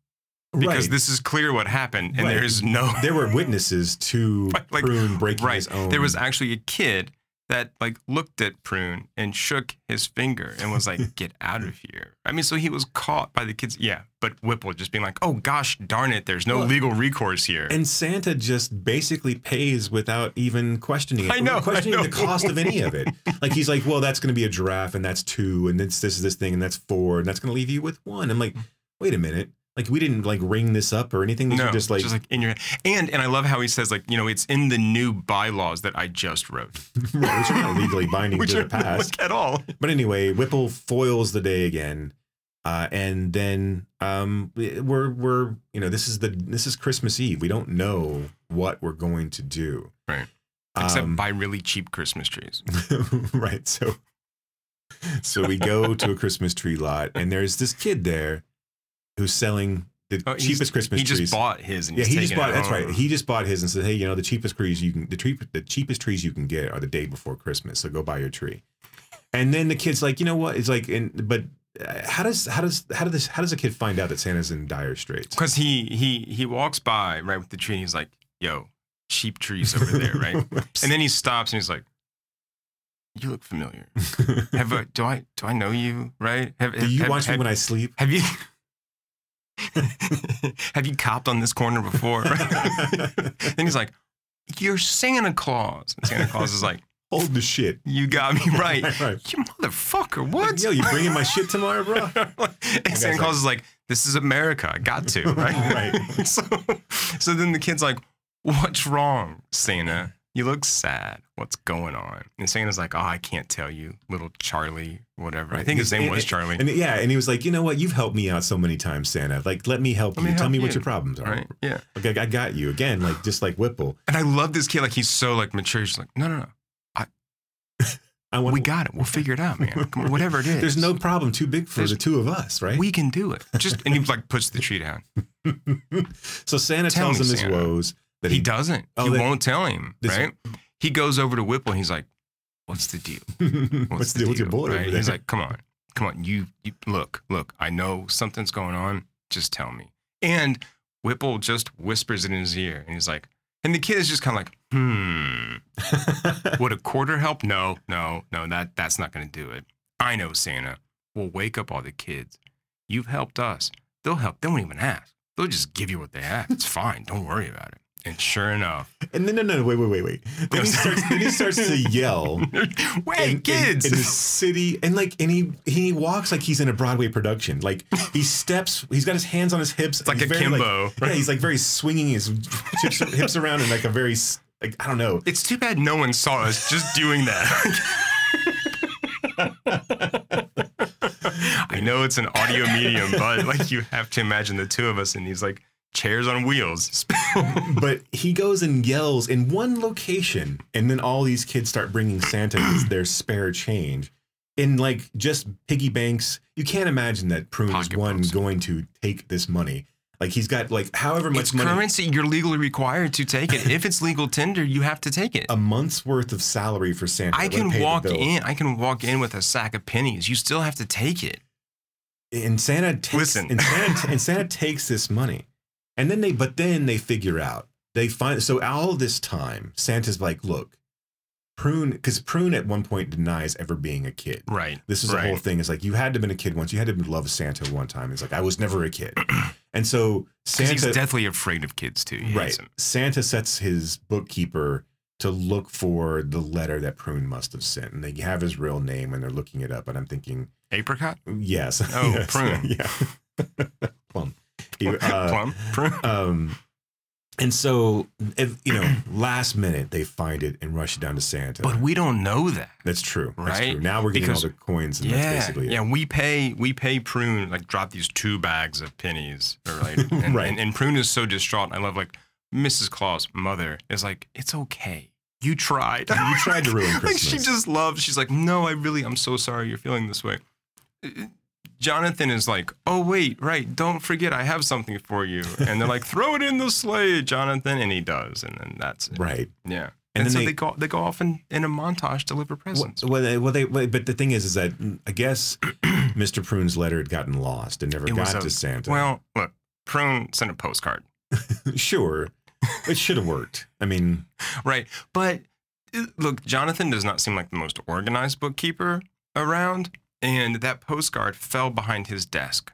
because Right. this is clear what happened, and Right. there's no <laughs> There were witnesses to <laughs> Like- Prune breaking right. his own. There was actually a kid that like looked at Prune and shook his finger and was like, <laughs> "Get out of here." I mean, so he was caught by the kids. Yeah, but Whipple just being like, "Oh gosh, darn it, there's no Well, legal recourse here." And Santa just basically pays without even questioning it. I know, I questioning know. the cost of any of it. Like he's like, well, that's going to be a giraffe, and that's two, and this this is this thing, and that's four, and that's going to leave you with one. I'm like, mm. wait a minute, like we didn't like ring this up or anything. These no, are just like, in your and and I love how he says like you know it's in the new bylaws that I just wrote, <laughs> right, which are not legally <laughs> binding which to the past. like, at all. But anyway, Whipple foils the day again. Uh, and then um, we're we're you know this is the this is Christmas Eve. We don't know what we're going to do. Right. Except Um, buy really cheap Christmas trees. <laughs> right. So so we go to a Christmas tree lot, and there's this kid there who's selling the Oh, cheapest Christmas he trees. He just bought his and yeah, he just bought. That's right. He just bought his and said, "Hey, you know, the cheapest trees you can the tree the cheapest trees you can get are the day before Christmas. So go buy your tree." And then the kid's like, "You know what? It's like, and but uh, how does how does how does how does a kid find out that Santa's in dire straits? Because he he he walks by right with the tree and he's like, "Yo, cheap trees over there, right?" <laughs> and then he stops and he's like, "You look familiar. <laughs> Have I, do I do I know you? Right? Have, Do you have, watch me when I sleep? Have you <laughs> have you copped on this corner before?" <laughs> then he's like, "You're Santa Claus." And Santa Claus is like, Hold the shit. "You got me <laughs> right, Right, you motherfucker! What?" Yo, you bringing my shit tomorrow, bro? and Santa Claus is like, "This is America. I got to." Right. Right. so, so then the kid's like, "What's wrong, Santa? You look sad. What's going on?" And Santa's like, "Oh, I can't tell you, little Charlie, whatever. I think his name And- was Charlie." And yeah, and he was like, you know what? You've helped me out so many times, Santa. Like, let me help Let me you. Tell help me what your problems are. Right? Yeah. Okay, I got you again. Like just like Whipple. And I love this kid. Like he's so like mature. He's like, "No, no, no. I <laughs> want. We got it. We'll figure it out, man. <laughs> Come on, whatever it is. There's no problem too big for There's- the two of us, right? We can do it. Just and he like puts the tree down. <laughs> so Santa Tell tells me, him his Santa. woes that He doesn't. Oh, he that- won't tell him. right? He goes over to Whipple. and He's like, "What's the deal? <laughs> what's, the, deal with your boy right? He's like, come on, come on, you, you look, look. I know something's going on. Just tell me. And Whipple just whispers it in his ear, and he's like, and the kid is just kind of like, hmm. <laughs> Would a quarter help? No, no, no. That that's not going to do it. I know Santa. We'll wake up all the kids. You've helped us. They'll help. They won't even ask. They'll just give you what they have. It's fine. Don't worry about it. And sure enough, and then no, no, no, wait, wait, wait, wait. Then he starts. then he starts to <laughs> yell. wait, in, in- kids. in, the city, and like, and he he walks like he's in a Broadway production. Like he steps, he's got his hands on his hips. It's like a Kimbo. yeah, he's like very swinging his hips, hips around in like a very like I don't know. It's too bad no one saw us just doing that. <laughs> I know it's an audio medium, but like you have to imagine the two of us and he's like chairs on wheels. <laughs> but he goes and yells in one location, and then all these kids start bringing Santa <clears throat> their spare change. In like just piggy banks, you can't imagine that Prune is one going to take this money. Like he's got like however much it's money, currency. You're legally required to take it. If it's legal tender, you have to take it. a month's worth of salary for Santa. I can walk in. I can walk in with a sack of pennies. You still have to take it. and Santa takes Listen. and Santa, and Santa takes this money, and then they but then they figure out they find so all this time Santa's like, look, Prune, because Prune at one point denies ever being a kid. Right. This is right. the whole thing. Is like you had to have been a kid once. You had to have loved Santa one time. It's like I was never a kid, and <clears throat> so 'Cause he's Santa deathly afraid of kids too. He right. Santa sets his bookkeeper to look for the letter that Prune must have sent, and they have his real name, and they're looking it up. And I'm thinking, Apricot. yes, <laughs> Oh, yes, Prune. <laughs> yeah, <laughs> plum, uh, Plum. Prune. um, and so if, you know, <clears throat> last minute they find it and rush it down to Santa. But we don't know that. that's true, That's Right? true. Now we're getting Because- all the coins, and Yeah, that's basically it. yeah. We pay we pay Prune like drop these two bags of pennies, like, <laughs> and, Right. and, and Prune is so distraught. I love like Mrs. Claus, mother is like, it's okay. You tried. You tried to ruin <laughs> like she just loves. She's like, no, I really, I'm so sorry you're feeling this way. Jonathan is like, oh wait, right, don't forget, I have something for you. And they're like, throw it in the sleigh, Jonathan, and he does, and then that's it. Right. Yeah. And And, then so they- they, go they go off in, in a montage to deliver presents. Well, they, well, they, well, but the thing is, is that mm, I guess <clears throat> Mr. Prune's letter had gotten lost and never It got a- to Santa. Well, look, Prune sent a postcard. <laughs> sure, it should have worked. I mean, <laughs> Right. But look, Jonathan does not seem like the most organized bookkeeper around, and that postcard fell behind his desk.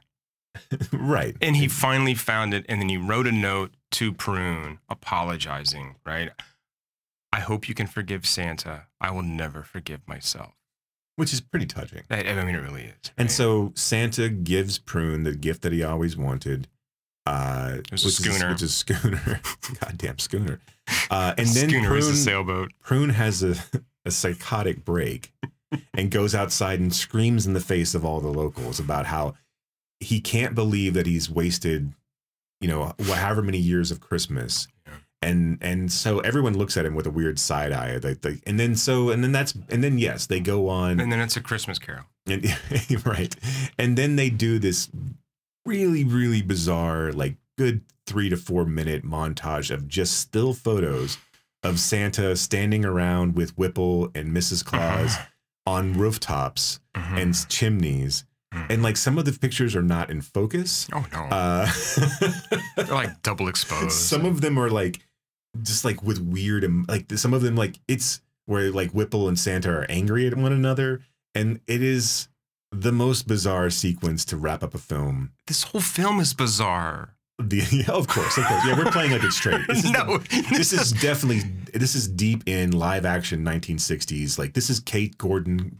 <laughs> right. And he finally found it, and then he wrote a note to Prune apologizing, right? I hope you can forgive Santa. I will never forgive myself. Which is pretty touching. I, I mean, it really is. And so Santa gives Prune the gift that he always wanted. Uh, which schooner. Is, which is schooner. <laughs> Goddamn schooner. Uh, and <laughs> then Schooner Prune, is a sailboat. Prune has a, a psychotic break and goes outside and screams in the face of all the locals about how he can't believe that he's wasted, you know, however many years of Christmas. And and so everyone looks at him with a weird side eye, like, like, and then so and then that's and then yes, they go on And then it's a Christmas Carol. and, <laughs> right. And then they do this really, really bizarre, like good three to four minute montage of just still photos of Santa standing around with Whipple and Mrs. Claus <laughs> on rooftops Mhm. and chimneys. And like some of the pictures are not in focus. Oh no, Uh, <laughs> they're like double exposed. some of them are like just like with weird em- like some of them like it's where like Whipple and Santa are angry at one another and it is the most bizarre sequence to wrap up a film. this whole film is bizarre. The, <laughs> yeah, of course, of course. Yeah, we're playing like it's straight. This is, <laughs> no, this is definitely this is deep in live action 1960s. Like this is K. Gordon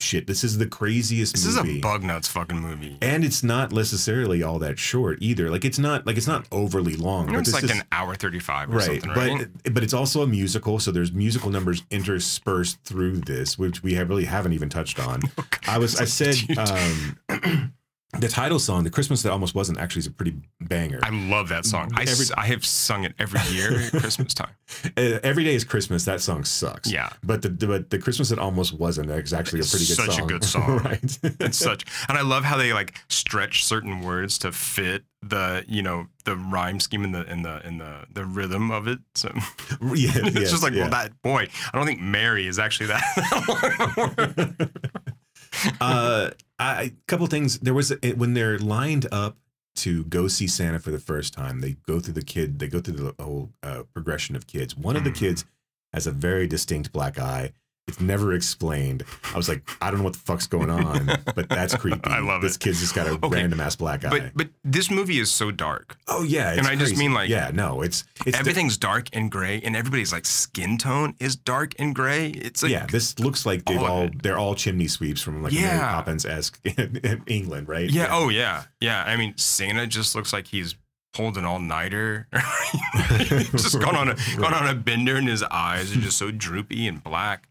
shit. This is the craziest this is a bug nuts fucking movie. and it's not necessarily all that short either. Like it's not like it's not overly long. You know, but it's like is- an hour thirty-five or right but but it's also a musical so there's musical numbers interspersed through this which we have really haven't even touched on <laughs> i was i said um <clears throat> the title song the christmas that almost wasn't actually is a pretty banger I love that song. I, Every- s- I have sung it every year at Christmas time. <laughs> Uh, every day is christmas that song sucks Yeah. but the but the christmas that almost wasn't is actually It's a pretty good song. Such a good <laughs> song. right It's such, and I love how they like stretch certain words to fit the you know the rhyme scheme and the in the in the the rhythm of it. So <laughs> yeah it's yes, just like yeah. well, that boy. I don't think Mary is actually that. uh, I, a couple things. There was a, when they're lined up to go see Santa for the first time. They go through the kid. They go through the whole uh, progression of kids. One of the Mhm. kids has a very distinct black eye. It's never explained. I was like, I don't know what the fuck's going on, but that's <laughs> creepy. I love this it. kid's just got a Okay, random ass black eye. but but this movie is so dark. oh yeah, and I just mean, like, yeah, no, it's it's Everything's dark and gray, and everybody's like skin tone is dark and gray. It's like yeah, this looks like they've all all, they're all chimney sweeps from like a Mary Poppins esque <laughs> in England, right? Yeah. Oh, yeah. Yeah. I mean, Santa just looks like he's pulled an all nighter. <laughs> just gone on a gone on a bender, and his eyes are just so droopy and black.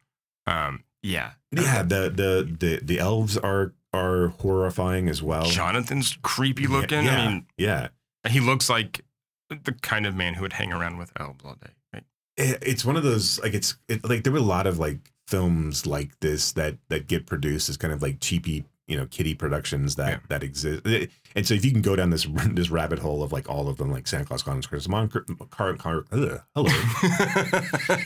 Um. Yeah. yeah. The the the the elves are are horrifying as well. Jonathan's creepy Yeah, looking. Yeah, I mean, yeah. he looks like the kind of man who would hang around with elves all day. Right? It- it's one of those like it's it, like there were a lot of like films like this that that get produced as kind of like cheapy you know kitty productions that Yeah. that exist and so if you can go down this this rabbit hole of like all of them like santa claus calls christmas on car, car, ugh, hello <laughs>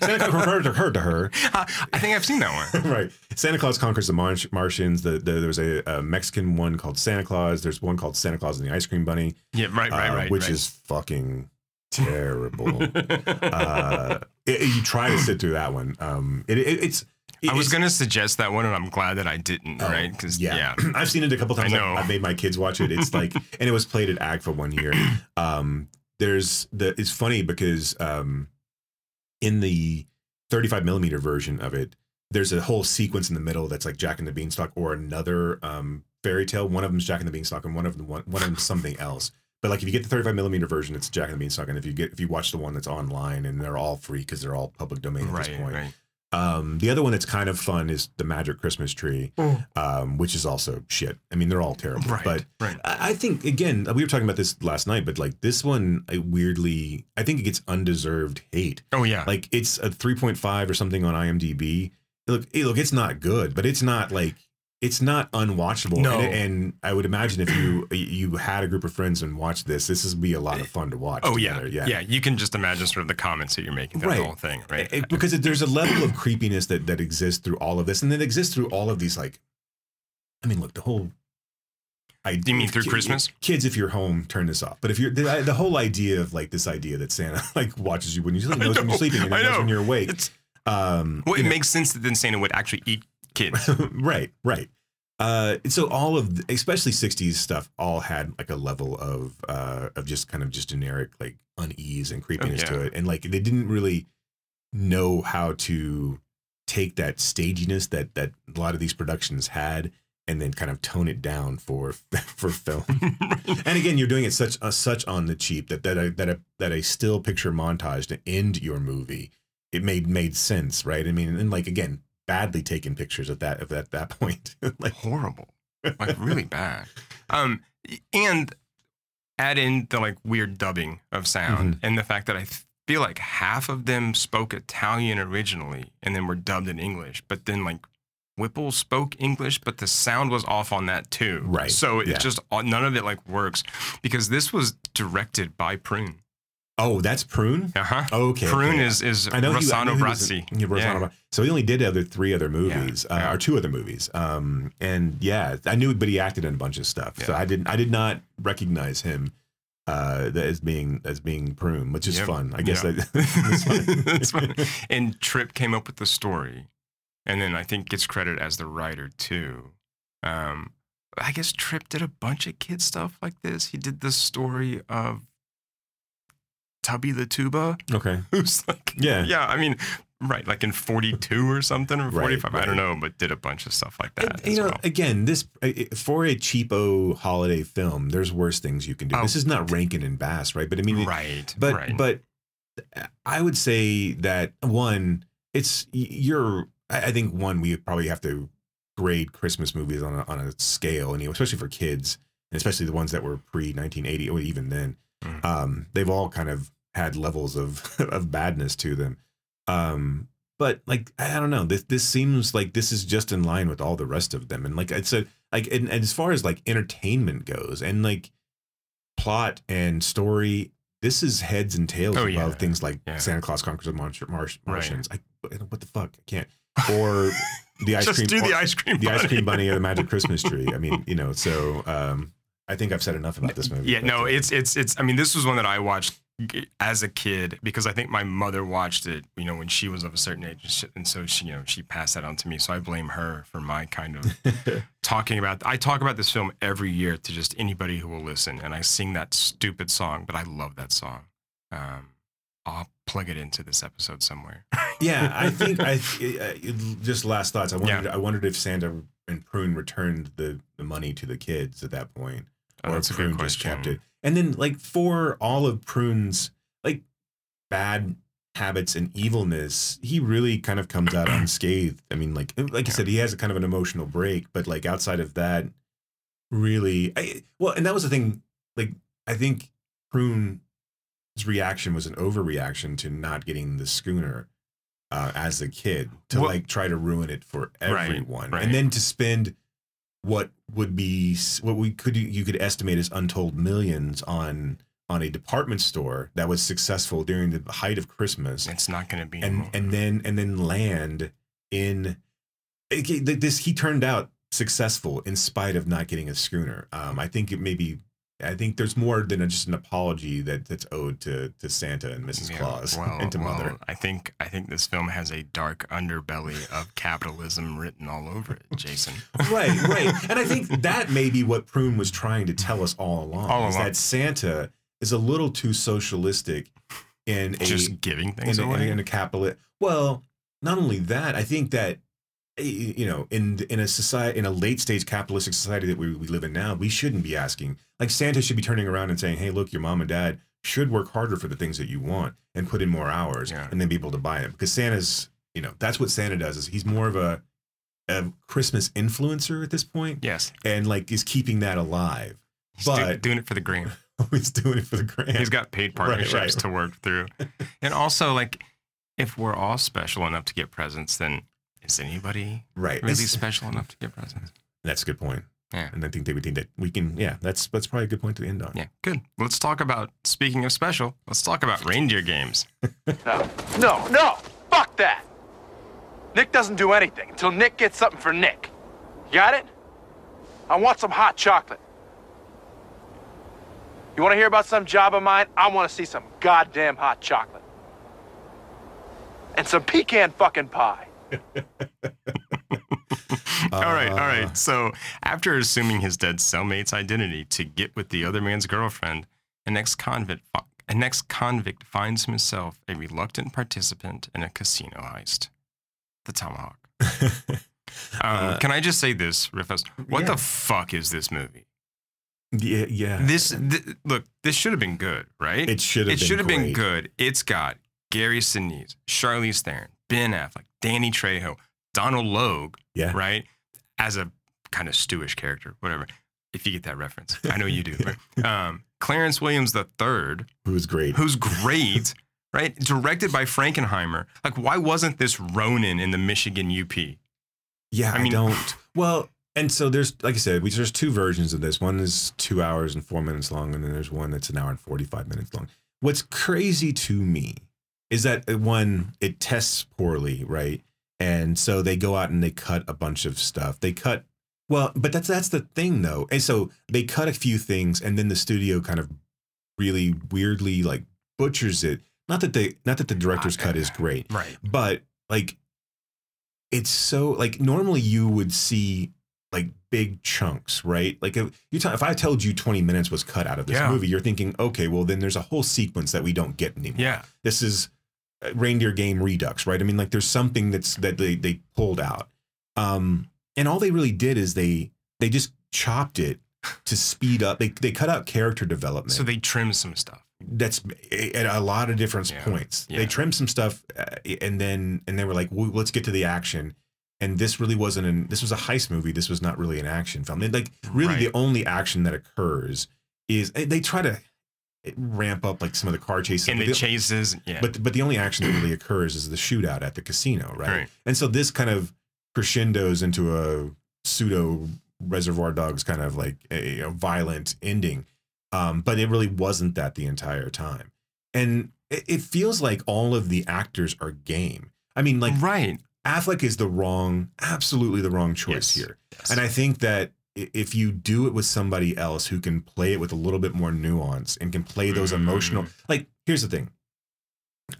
santa claus heard to her to her I think I've seen that one. <laughs> right santa claus conquers the Mar- martians the, the there's a, a mexican one called santa claus there's one called santa claus and the ice cream bunny Yeah. Right. Right. uh, Right. which right. is fucking terrible <laughs> uh, it- it- you try to sit through that one. Um, it, it's. I was gonna suggest that one, and I'm glad that I didn't. oh, right? Because yeah, yeah. <clears throat> I've seen it a couple times. I I've- know. I've made my kids watch it. It's like, <laughs> and it was played at AGFA one year. Um, there's the. It's funny because um, in the 35 millimeter version of it, there's a whole sequence in the middle that's like Jack and the Beanstalk or another um fairy tale. One of them's Jack and the Beanstalk, and one of them one, one of them's something else. But like if you get the 35 millimeter version, it's Jack and the Beanstalk, and if you get if you watch the one that's online, and they're all free because they're all public domain at Right. this point. Right. Um, the other one that's kind of fun is the Magic Christmas Tree, um, which is also shit. I mean, they're all terrible. Right. But right. I I think again, we were talking about this last night, but like this one, I weirdly, I think it gets undeserved hate. Oh yeah. Like it's a 3.5 or something on IMDb. Look, hey, look, it's not good, but it's not like it's not unwatchable. No. And, and I would imagine if you <clears throat> you had a group of friends and watched this, this would be a lot of fun to watch. Oh yeah, together. yeah, You can just imagine sort of the comments that you're making through Right. the whole thing, right? It- because there's a level of creepiness that that exists through all of this, and that exists through all of these. Like, I mean, look, the whole. I, You mean through Christmas? Kids, if you're home, turn this off. But if you're the, the whole idea of like this idea that Santa <laughs> like watches you when you <laughs> sleep, knows when you're sleeping, and knows know. when you're awake. It's Um, Well, it know- makes sense that then Santa would actually eat kids. <laughs> right, right. Uh, so all of, the, especially '60s stuff, all had like a level of uh, of just kind of just generic like unease and creepiness to yeah. it, and like they didn't really know how to take that staginess that that a lot of these productions had, and then kind of tone it down for <laughs> for film. <laughs> and again, you're doing it such uh, such on the cheap that that a, that a that a still picture montage to end your movie it made made sense, right? I mean, and like again, badly taken pictures at that of at that <laughs> point. like horrible, like really bad. <laughs> Um, and add in the like weird dubbing of sound and the fact that I feel like half of them spoke Italian originally and then were dubbed in English, but then like Whipple spoke English, but the sound was off on that too. Right, So it yeah. just none of it like works because this was directed by Prune. Oh, that's Prune. Uh huh. Okay, Prune okay. is is I know he- I Rossano know he was Brazzi. yeah, Rossano So he only did other three other movies, uh, yeah. or two other movies. Um, and yeah, I knew, but he acted in a bunch of stuff. So I didn't, I did not recognize him uh, as being as being Prune, which is Yep. fun. I guess Yeah. that, <laughs> <laughs> that's fun. That's. And Tripp came up with the story, and then I think gets credit as the writer too. Um, I guess Tripp did a bunch of kid stuff like this. He did the story of Tubby the Tuba, Okay. <laughs> who's like, Yeah. yeah. I mean, right, like in forty two or something or Right, forty five. I don't know, but did a bunch of stuff like that. And, you know, well. again, this uh, for a cheapo holiday film, there's worse things you can do. Oh. This is not Rankin and Bass, right? But I mean, right, but right. but I would say that one, it's you're. I I think one we probably have to grade Christmas movies on a, on a scale, and especially for kids, and especially the ones that were pre 1980 or even then, Mhm. um, they've all kind of had levels of <laughs> of badness to them. Um, but like I don't know, this this seems like this is just in line with all the rest of them, and like it's a like and, and as far as like entertainment goes, and like plot and story. This is heads and tails Oh, above yeah. things like Yeah. Santa Claus Conquers the Mar- Mar- Right. Martians. I, what the fuck? I can't. Or <laughs> the ice Just cream. do the ice cream the ice cream bunny or the magic <laughs> Christmas tree. I mean, you know. So um, I think I've said enough about this movie. Yeah, no, it's it's it's. I mean, this was one that I watched as a kid because I think my mother watched it, you know, when she was of a certain age, and, so she, you know, she passed that on to me. So I blame her for my kind of <laughs> talking about. I talk about this film every year to just anybody who will listen, and I sing that stupid song, but I love that song. Um, I'll plug it into this episode somewhere. yeah, I <laughs> think I uh, just last thoughts. I wondered. Yeah. I wondered if Santa and Prune returned the the money to the kids at that point, Oh, or that's a good Prune just kept question. it. And then, like for all of Prune's like bad habits and evilness, he really kind of comes out unscathed. I mean, like like you said, he has a kind of an emotional break, but like outside of that, really, I, well, and that was the thing. Like I think Prune's reaction was an overreaction to not getting the schooner uh, as a kid to Well- like try to ruin it for Right, everyone, right. and then to spend what would be what we could you could estimate as untold millions on on a department store that was successful during the height of Christmas, It's not going to be. and anymore. and then and then land in this he turned out successful in spite of not getting a schooner um i think it maybe i think there's more than just an apology that that's owed to to santa and mrs Yeah, claus well, <laughs> and to well, mother I think I think this film has a dark underbelly of capitalism written all over it, Jason. <laughs> right right and i think that may be what prune was trying to tell us all along All is along. that santa is a little too socialistic in a Just giving things in, a- away. in a capitalist. Well, not only that, I think that Eh, you know, in in a society, in a late stage capitalistic society that we, we live in now, we shouldn't be asking. Like Santa should be turning around and saying, "Hey, look, your mom and dad should work harder for the things that you want and put in more hours, Yeah. and then be able to buy them." Because Santa's, you know, that's what Santa does. Is he's more of a a Christmas influencer at this point, yes, and like is keeping that alive. he's do- But doing it for the green. <laughs> Oh, he's doing it for the grand. He's got paid Right, partnerships right. to work through, and also like, if we're all special enough to get presents, then is anybody right. really It's- special enough to get presents? That's a good point. Yeah. And I think they would think that we can, yeah, that's that's probably a good point to end on. Yeah, good. Let's talk about. Speaking of special, let's talk about reindeer games. <laughs> No, no, no! Fuck that! Nick doesn't do anything until Nick gets something for Nick. Got it? I want some hot chocolate. You want to hear about some job of mine? I want to see some goddamn hot chocolate. and some pecan fucking pie. <laughs> all right, all Uh. So after assuming his dead cellmate's identity to get with the other man's girlfriend, an ex-convict, an ex-convict finds himself a reluctant participant in a casino heist. The Tomahawk. <laughs> Um, can I just say this, Riffus? What Uh, yeah. the fuck is this movie? Yeah, yeah. This th- look, this should have been good, right? It should have It been should have been good. It's got Gary Sinise, Charlize Theron, Ben Affleck, Danny Trejo, Donald Logue, Yeah. right? As a kind of stewish character, whatever. If you get that reference, I know you do. <laughs> um, Clarence Williams III, Who was great. who's great, right? Directed by Frankenheimer. Like, why wasn't this Ronin in the Michigan UP? Yeah, I I, don't. Well, and so there's, like I said, we, there's two versions of this. One is two hours and four minutes long, and then there's one that's an hour and 45 minutes long. What's crazy to me is that uh, one, it tests poorly, right? And so they go out and they cut a bunch of stuff. They cut, well, but that's that's the thing though. And so they cut a few things, and then the studio kind of really weirdly like butchers it. Not that they, not that the director's cut is great, Right. but like it's so like normally you would see like big chunks, right? Like if you t- if I told you 20 minutes was cut out of this Yeah. movie, you're thinking, okay, well then there's a whole sequence that we don't get anymore. Yeah. This is reindeer game redux, right? I mean, like there's something that's that they they pulled out. Um and all they really did is they they just chopped it to speed up. They they cut out character development So they trimmed some stuff. that's at a lot of different Yeah, points. yeah. They trimmed some stuff, uh, and then and they were like, well, "Let's get to the action." And this really wasn't an. This was a heist movie. This was not really an action film. And like, really, the only action that occurs is they try to ramp up like some of the car chases, And the the- chases, yeah. but but the only action that really occurs is the shootout at the casino, right? Right. And so this kind of crescendos into a pseudo Reservoir Dogs kind of like a, a violent ending, um, but it really wasn't that the entire time. And it, it feels like all of the actors are game. I mean, like right. Affleck is the wrong, absolutely the wrong choice Yes. here. Yes. And I think that if you do it with somebody else who can play it with a little bit more nuance and can play those emotional, mm. like, here's the thing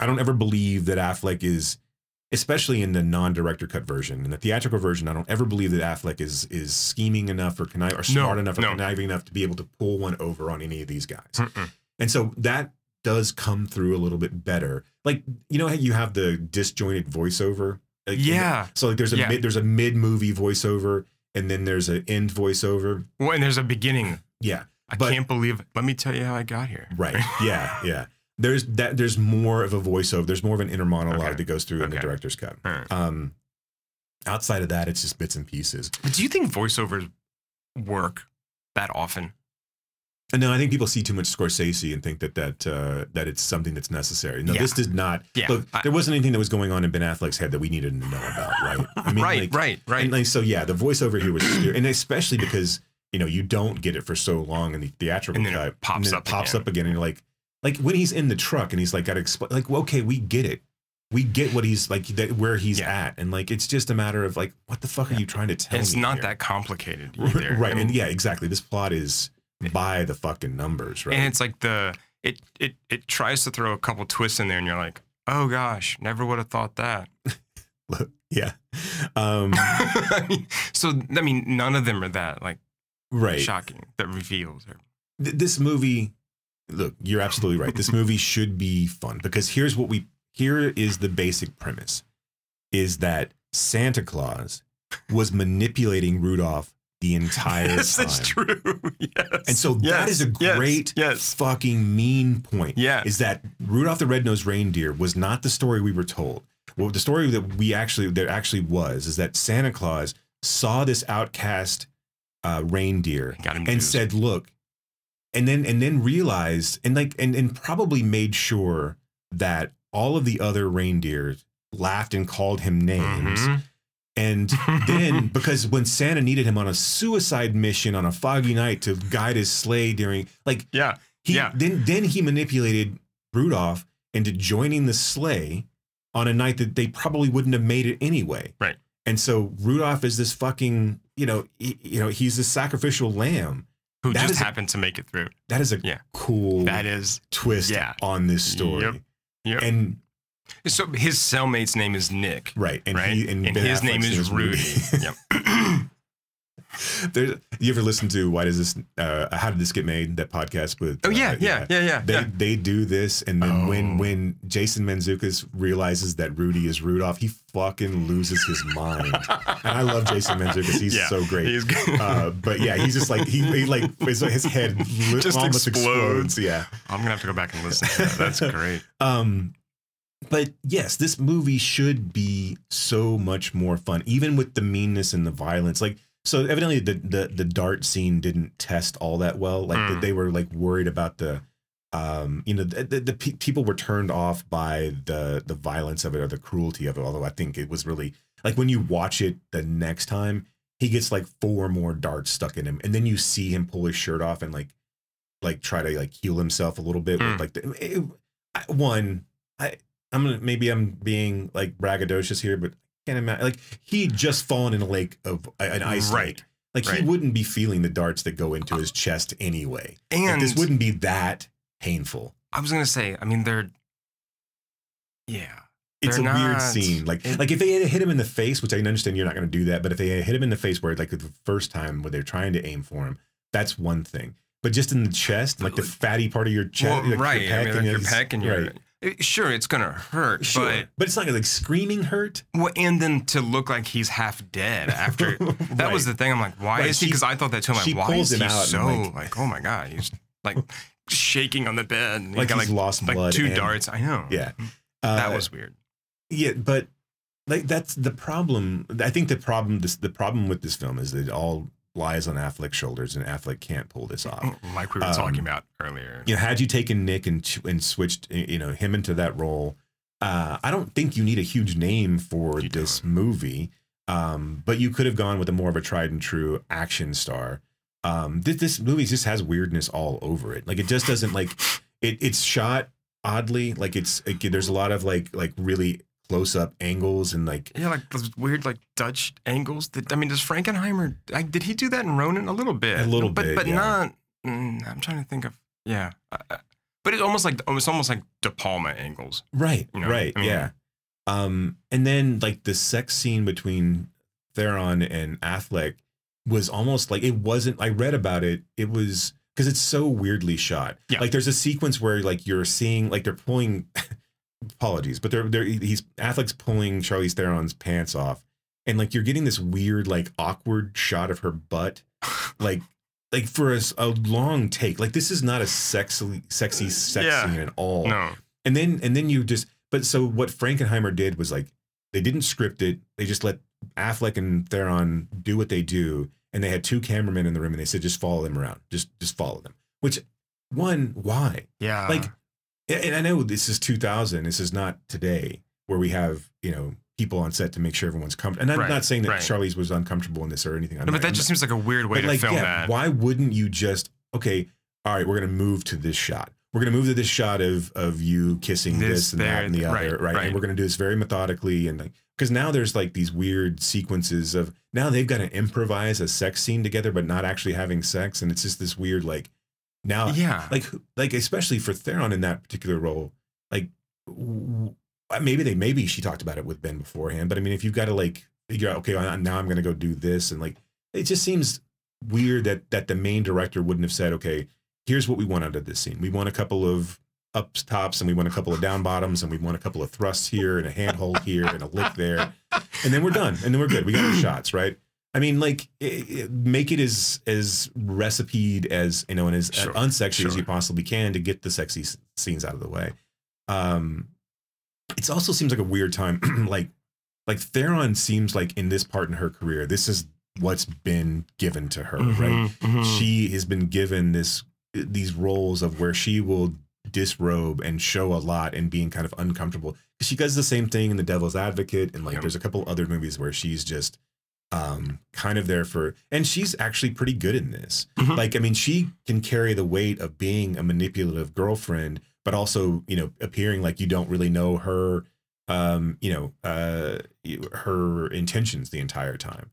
I don't ever believe that Affleck is, especially in the non-director cut version, in the theatrical version, I don't ever believe that Affleck is is scheming enough or conniv- or smart enough or no. conniving enough to be able to pull one over on any of these guys. Mm-mm. And so that does come through a little bit better. Like you know how you have the disjointed voiceover. Like, Yeah. so like there's a Yeah. mid, there's a mid movie voiceover and then there's an end voiceover. Well, and there's a beginning. Yeah. I But- can't believe. Let me tell you how I got here. Right. <laughs> Yeah. Yeah. There's that. There's more of a voiceover. There's more of an inner monologue Okay. that goes through in the director's cut. Right. Um, outside of that, it's just bits and pieces. But do you think voiceovers work that often? And no, I think people see too much Scorsese and think that that uh, that it's something that's necessary. No, Yeah. this did not. Yeah, Look, I- there wasn't anything that was going on in Ben Affleck's head that we needed to know about, right? <laughs> I right, like, right, right. And like, so yeah, the voiceover here was, and especially because you know you don't get it for so long in the theatrical And then it pops and up pops again. up again, and you're like, like when he's in the truck and he's like, got to explain, like, well, okay, we get it, we get what he's like, that where he's Yeah. at, and like it's just a matter of like, what the fuck are you trying to tell it's me? not here? that complicated <laughs> either. right, I mean, and yeah, exactly. This plot is by the fucking numbers, right? And it's like the it it it tries to throw a couple twists in there, and you're like, oh gosh, never would have thought that. <laughs> Look, yeah, um, <laughs> so I mean, none of them are that like right. shocking. That reveals are this movie look you're absolutely right this movie should be fun because here's what we here is the basic premise is that santa claus was manipulating rudolph the entire yes, time that's true. <laughs> yes, and so that Yes, is a great Yes, fucking mean point Yeah. is that rudolph the red-nosed reindeer was not the story we were told well the story that we actually there actually was is that santa claus saw this outcast uh, reindeer and juiced. said, "Look," and then and then realized and like and and probably made sure that all of the other reindeers laughed and called him names. Mhm. And <laughs> then because when Santa needed him on a suicide mission on a foggy night to guide his sleigh during like yeah, he Yeah. then then he manipulated Rudolph into joining the sleigh on a night that they probably wouldn't have made it anyway. Right. And so Rudolph is this fucking, you know, he, you know, he's this sacrificial lamb. who That just is a- happened to make it through. That is a Yeah. cool That is twist Yeah. on this story. Yep. Yep. And So his cellmate's name is Nick. Right, and right? he- and and his name Affleck's is name Rudy. is Rudy. yep. <laughs> There, you ever listen to why does this? Uh, how did this get made? That podcast with. Oh, yeah, uh, yeah, yeah, yeah, They yeah. they do this, and then when Oh. when Jason Mantzoukas realizes that Rudy is Rudolph, he fucking loses his mind. and I love Jason Mantzoukas; he's Yeah, so great. he's good. Uh, but yeah, he's just like he, he like his, his head li- <laughs> Just almost explodes. explodes. Yeah. I'm gonna have to go back and listen to that. That's <laughs> great. Um, but yes, this movie should be so much more fun, even with the meanness and the violence. Like, so evidently the the, the dart scene didn't test all that well. Like Mm. they were like worried about the, um, you know, the, the, the pe- people were turned off by the the violence of it or the cruelty of it. Although I think it was really like when you watch it the next time, he gets like four more darts stuck in him, and then you see him pull his shirt off and like like try to like heal himself a little bit Mm. with like the it- I- one I I'm gonna maybe I'm being like braggadocious here, but I can't imagine like he just fallen in a lake of an ice Right, lake. Like right. he wouldn't be feeling the darts that go into his chest anyway. Like, And this wouldn't be that painful. I was gonna say, I mean, they're yeah. It's They're a weird scene. Like it- like if they had hit him in the face, which I understand you're not going to do that, but if they had hit him in the face where like the first time where they're trying to aim for him, that's one thing. But just in the chest, like the fatty part of your chest, Well, like right. Your I mean, like your it's- peck and your. right. It- Sure, it's gonna hurt, Sure, but but it's not like screaming hurt. well, and then to look like he's half dead after <laughs> that was the thing. I'm like, why Right, is he? Because I thought that too. I'm like, why is he so like- like, oh my god, he's like shaking on the bed. and Like got, he's lost like blood two and- darts. I know. Yeah, that Uh, was weird. Yeah, but like that's the problem. I think the problem this the problem with this film is that it all lies on Affleck's shoulders, and Affleck can't pull this off. <laughs> Like we were Um, talking about earlier. You know, had you taken Nick and and switched you know him into that role, uh, I don't think you need a huge name for You this movie. Um, but you could have gone with a more of a tried and true action star. Um, this, this movie just has weirdness all over it. Like it just doesn't like it. It's shot oddly. Like it's it, there's a lot of like like really close up angles and like Yeah, like those weird like Dutch angles. That I mean, does Frankenheimer? Like, did he do that in Ronin a little bit? A little but, bit, but yeah. not. Mm, I'm trying to think of. Yeah, uh, uh, but it's almost like it's almost like De Palma angles. Right, You know, right, I mean- yeah. Um, and then like the sex scene between Theron and Affleck was almost like it wasn't. I read about it. It was because it's so weirdly shot. Yeah. Like there's a sequence where like you're seeing like they're pulling. <laughs> apologies, but they're they're he's Affleck's pulling Charlize Theron's pants off, and like you're getting this weird like awkward shot of her butt, like. Like for a long take, like this is not a sexy, sexy sex Yeah. scene at all. No, and then and then you just but so what Frankenheimer did was like they didn't script it. They just let Affleck and Theron do what they do and they had two cameramen in the room and they said just follow them around. Just just follow them. Which one why? Yeah, like and I know this is 2000 this is not today where we have you know people on set to make sure everyone's comfortable and I'm Right, not saying that right. Charlize was uncomfortable in this or anything I'm no, not- but that I'm just not- seems like a weird way to like, film yeah, that. Why wouldn't you just okay? All right, we're gonna move to this shot. We're gonna move to this shot of of you kissing this, This, and there, that and the other, right? right. And we're gonna do this very methodically and like because now there's like these weird sequences of now they've got to improvise a sex scene together, but not actually having sex, and it's just this weird like now Yeah, like like especially for Theron in that particular role, like w- uh, maybe they maybe she talked about it with Ben beforehand, but I mean if you've got to like figure out okay now I'm gonna go do this and like it just seems weird that that the main director wouldn't have said okay here's what we want out of this scene. We want a couple of ups tops and we want a couple of down bottoms and we want a couple of thrusts here and a handhold here and a lick there and then we're done and then we're good. We got our shots right I mean, like, i- i- make it as as recipeed as you know, and as Sure, unsexy as you possibly can to get the sexy s- scenes out of the way. Um, it also seems like a weird time. <clears throat> like, like Theron seems like in this part in her career, this is what's been given to her, right? Mhm, mhm. She has been given this these roles of where she will disrobe and show a lot and being kind of uncomfortable. She does the same thing in The Devil's Advocate, and like Yep. there's a couple other movies where she's just um kind of there for and she's actually pretty good in this. Mhm. Like I mean she can carry the weight of being a manipulative girlfriend but also, you know, appearing like you don't really know her um, you know, uh her intentions the entire time.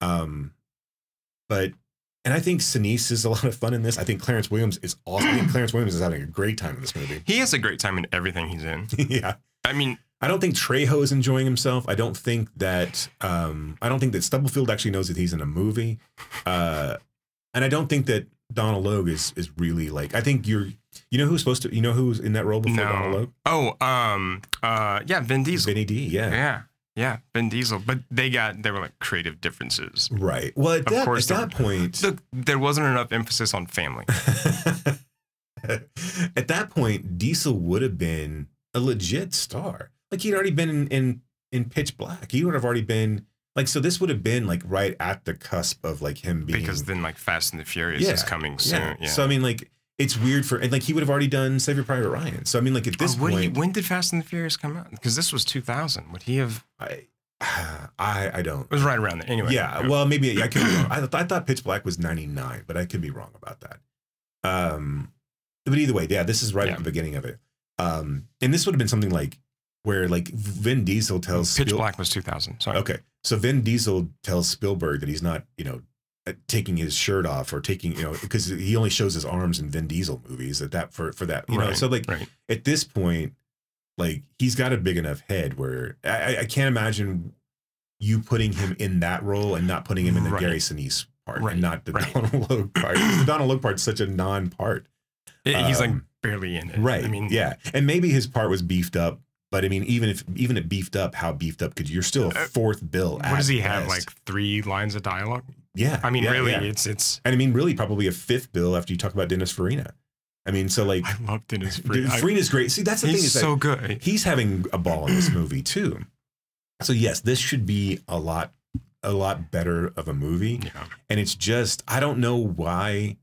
Um but and I think Sinise is a lot of fun in this. I think Clarence Williams is awesome. I think Clarence Williams is having a great time in this movie. he has a great time in everything he's in. <laughs> yeah. I mean, I don't think Trejo is enjoying himself. I don't think that um, I don't think that Stubblefield actually knows that he's in a movie, uh, and I don't think that Donald Logue is is really like. I think you're. You know who's supposed to. You know who's in that role before Donald No. Logue? Oh, um, uh, yeah, Vin Diesel. Vinny D. Yeah. Yeah, yeah, Vin Diesel. But they got they were like creative differences. Right. Well, at Of that, course at that point, Look, there wasn't enough emphasis on family. <laughs> at that point, Diesel would have been a legit star. Like he'd already been in, in in Pitch Black. He would have already been like so. This would have been like right at the cusp of like him being because then like Fast and the Furious yeah, is coming soon. Yeah. So I mean, like it's weird for and like he would have already done Saving Private Ryan. So I mean, like at this Oh, what do you- point, when did Fast and the Furious come out? Because this was 2000. Would he have? I <sighs> I I don't. It was right around there. Anyway. Yeah, well, maybe yeah, I could be wrong. <clears throat> I, th- I thought Pitch Black was 99, but I could be wrong about that. Um, but either way, yeah, this is right Yeah. at the beginning of it. Um, and this would have been something like where like Vin Diesel tells Pitch Spiel- Black was 2000. Sorry. Okay, so Vin Diesel tells Spielberg that he's not, you know, uh, taking his shirt off or taking, you know, because he only shows his arms in Vin Diesel movies. At that for for that, you know, so like right. at this point, like he's got a big enough head where I, I- can't imagine you putting him in that role and not putting him in the Right. Gary Sinise part Right, and not the right. Donald Logue <clears throat> part. the Donald Logue part's such a non-part. It- he's like Um, barely in it. Right. I mean, yeah. And maybe his part was beefed up, but I mean, even if even it beefed up, how beefed up could you're still a fourth bill. Uh, What does he have? Like three lines of dialogue? Yeah. I mean, yeah, really, yeah. it's it's. and I mean, really, probably a fifth bill after you talk about Dennis Farina. I mean, so like, I love Dennis <laughs> Farina. Farina's great. See, that's the he's thing is that so good. he's having a ball in this <clears throat> movie too. So yes, this should be a lot, a lot better of a movie. Yeah. And it's just I don't know why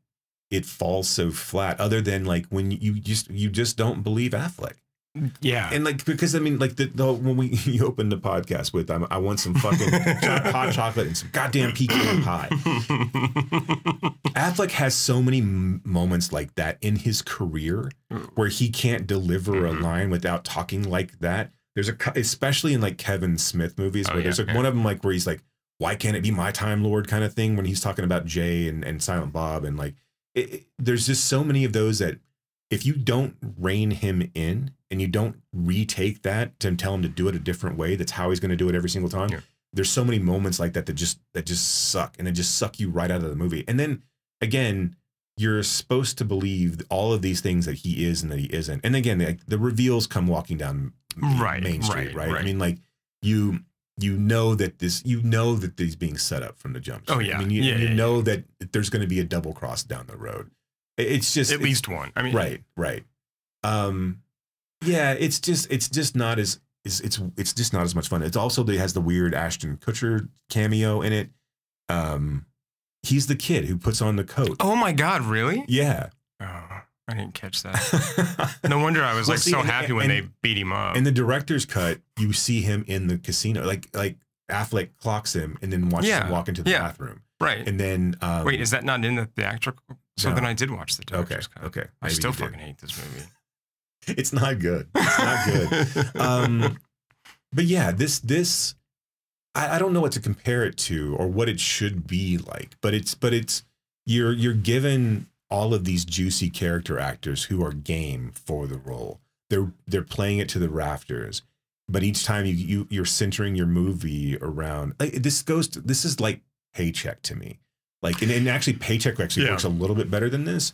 it falls so flat. Other than like when you just you just don't believe Affleck. Yeah. And like because I mean like the, the when we <laughs> you opened the podcast with I'm, I want some fucking <laughs> hot chocolate and some goddamn pecan pie. <laughs> Affleck has so many m- moments like that in his career where he can't deliver Mm-hmm. a line without talking like that. There's a especially in like Kevin Smith movies Oh, where yeah, there's like yeah. one of them like where he's like, "Why can't it be my time, Lord?" kind of thing when he's talking about Jay and, and Silent Bob and like it, it- there's just so many of those that if you don't rein him in and you don't retake that and tell him to do it a different way, that's how he's going to do it every single time. Yeah. There's so many moments like that that just that just suck and they just suck you right out of the movie. And then again, you're supposed to believe all of these things that he is and that he isn't. And again, like, the reveals come walking down Main- Right, Main Street, right, right? right? I mean, like you you know that this you know that he's being set up from the jump. Oh, yeah. I mean, you, Yeah, you yeah, know that there's going to be a double cross down the road. It's just At least one. I mean, right, right. Um, yeah, it's just it's just not as it's it's it's just not as much fun. It's also it has the weird Ashton Kutcher cameo in it. Um, he's the kid who puts on the coat. Oh my God, really? Yeah. Oh, I didn't catch that. <laughs> No wonder I was Well, like see, so and- happy when and- they beat him up. In the director's cut, you see him in the casino, like like Affleck clocks him and then watches Yeah, him walk into the yeah. bathroom. right. And then um, Wait, is that not in the theatrical? So No. then I did watch the okay, director's cut. okay. I still fucking hate this movie. It's not good. It's not good. <laughs> um, but yeah, this this I, I don't know what to compare it to or what it should be like, but it's but it's you're you're given all of these juicy character actors who are game for the role. They're they're playing it to the rafters. But each time you, you you're centering your movie around like, this goes to, this is like paycheck to me. Like and, and actually paycheck actually Yeah. works a little bit better than this.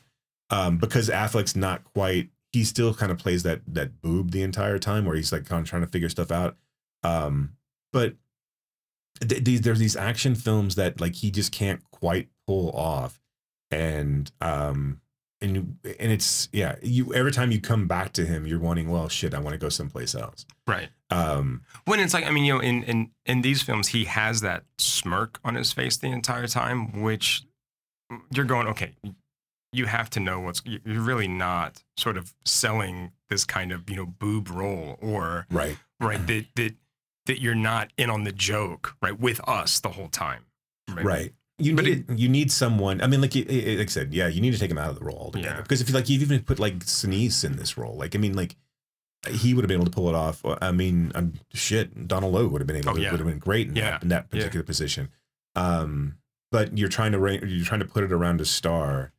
Um, because Affleck's not quite he still kind of plays that that boob the entire time where he's like kind of trying to figure stuff out. Um, but th- these there's these action films that like he just can't quite pull off, and um, and and it's yeah, you every time you come back to him, you're wanting well shit, I want to go someplace else. Right. Um, When it's like, I mean, you know, in, in, in these films, he has that smirk on his face the entire time, which you're going, okay, you have to know what's, you're really not sort of selling this kind of, you know, boob role or, right, right, that, that, that you're not in on the joke, right, with us the whole time. right. You But need you need someone. I mean, like you- like I said, yeah, you need to take him out of the role altogether. Yeah. Because if you like, you've even put like Sinise in this role. Like, I mean, like he would have been able to pull it off. I mean, um, shit, Donald Logue would have been able Oh, to yeah. would have been great in Yeah. that in that Yeah. particular position. Um, but you're trying to you're trying to put it around a star,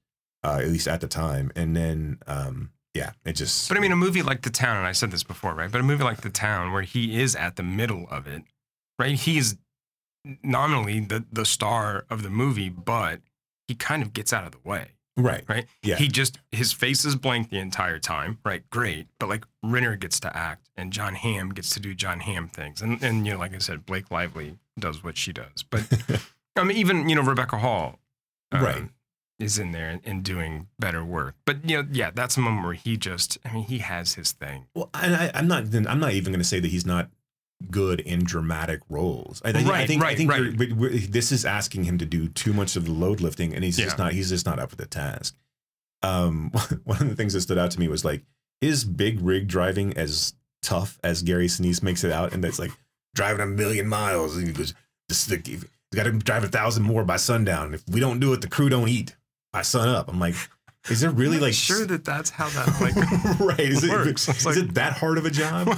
uh, at least at the time, and then um, yeah, it just. But I mean, a movie like The Town, and I said this before, right? But a movie like The Town, where he is at the middle of it, right? He is nominally the the star of the movie, but he kind of gets out of the way, right, right? Yeah. He just his face is blank the entire time, right? Great, but like Renner gets to act, and Jon Hamm gets to do Jon Hamm things, and and you know, like I said, Blake Lively does what she does, but <laughs> I mean, even you know, Rebecca Hall, um, Right. Is in there and, doing better work. But you know, yeah, that's a moment where he just, I mean, he has his thing. Well, and I, I'm not. I'm not even going to say that he's not good in dramatic roles. I, think- I Right. I think right. we're- we- we're- this is asking him to do too much of the load lifting, and he's just not. He's just not up for the task. Um, <laughs> one of the things that stood out to me was like is big rig driving as tough as Gary Sinise makes it out, and that's like driving a million miles. And he goes, "This is the, got to drive a thousand more by sundown. If we don't do it, the crew don't eat by sun up." I'm like, is there really like sure that that's how that like <laughs> right? Is, works. it, It's like- it that hard of a job? <laughs>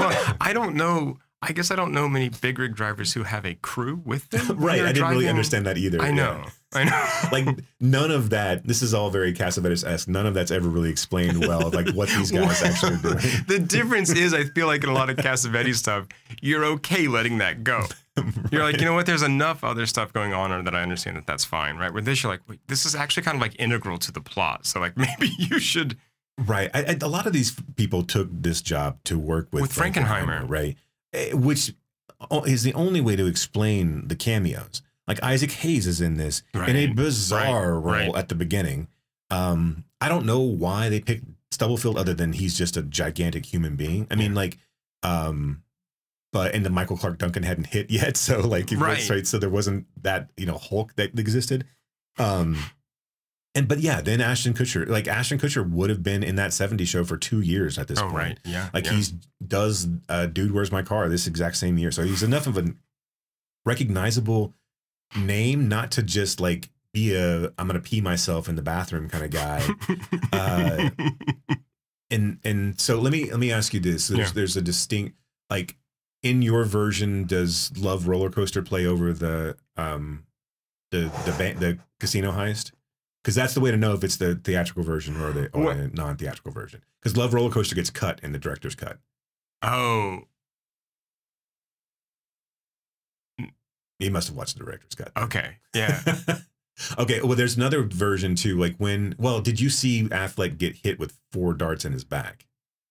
well, I don't know. I guess I don't know many big rig drivers who have a crew with them. right. I didn't really understand that either. I yeah. know. I know. <laughs> like none of that. This is all very Cassavetes esque. None of that's ever really explained well. Like what these guys actually are doing. <laughs> the difference is, I feel like in a lot of Cassavetes stuff, you're okay letting that go. <laughs> You're like, you know what? There's enough other stuff going on that I understand that that's fine, right? Where this, you're like, wait, this is actually kind of like integral to the plot. So like maybe you should. Right. I, I, a lot of these people took this job to work with, With Frankenheimer. right? Eh, Which is the only way to explain the cameos. Like Isaac Hayes is in this in a bizarre Right. role Right. at the beginning. Um, I don't know why they picked Stubblefield other than he's just a gigantic human being. I mean, like, um, but and the Michael Clarke Duncan hadn't hit yet, <laughs> so like, it was- Right. right. So there wasn't that you know Hulk that existed. Um, and but yeah, then Ashton Kutcher, like Ashton Kutcher would have been in that 70s show for two years at this Oh, point. right. Yeah. Like yeah. he's does uh dude, where's my car? This exact same year. So he's enough of a recognizable name not to just like be a I'm gonna pee myself in the bathroom kind of guy. <laughs> uh, and and so let me let me ask you this. There's Yeah. there's a distinct like in your version, does Love Roller Coaster play over the um the the ba- the casino heist? Because that's the way to know if it's the theatrical version or the or the non-theatrical version. Because Love Roller Coaster gets cut in the director's cut. oh, He must have watched the director's cut. okay. Yeah. <laughs> okay. Well, there's another version too. Like when, well, did you see Affleck get hit with four darts in his back?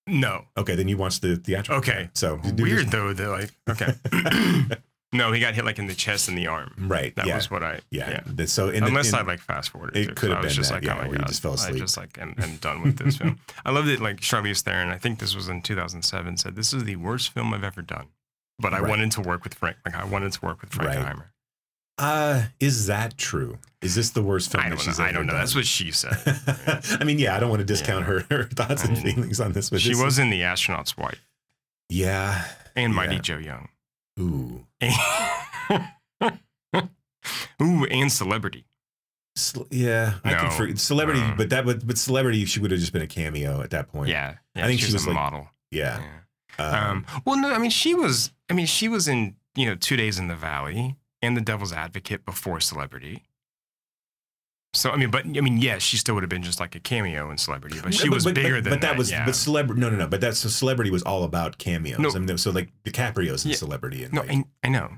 No. Okay, then you watched the theatrical. Okay. cut. So Weird though. They're like, okay. <laughs> <clears throat> no, he got hit like in the chest and the arm. Right. That yeah. was what I. yeah. Yeah. So in the- Unless in- I like fast forwarded. It could have I was been just that, like, yeah, oh my god, just fell asleep. I just like and, and done with this film. <laughs> I love that like Charlize Theron. I think this was in 2007. Said this is the worst film I've ever done, but I Right. wanted to work with Frank. Like I wanted to work with Right. Frankenheimer. Uh, is that true? Is this the worst film I don't know. I don't know. done? That's what she said. <laughs> I mean, yeah, I don't want to discount her, her thoughts I and feelings on this, but she was in The Astronaut's Wife yeah, and Mighty Yeah. Joe Young. Ooh, <laughs> Ooh, and Celebrity. Cel- yeah. I No, could for celebrity, no. but that but, but celebrity, she would have just been a cameo at that point. Yeah, yeah. I think she was, was a like- model. yeah. Yeah. Um, Um, well, no, I mean, she was. I mean, she was in you know Two Days in the Valley and The Devil's Advocate before Celebrity. So I mean, but I mean, yes, she still would have been just like a cameo in Celebrity, but she was bigger than but that. was yeah. but celebrity. No, no, no. But that's so celebrity was all about cameos. No. I mean, so like DiCaprio's in Yeah. celebrity. And no, like, I, I know,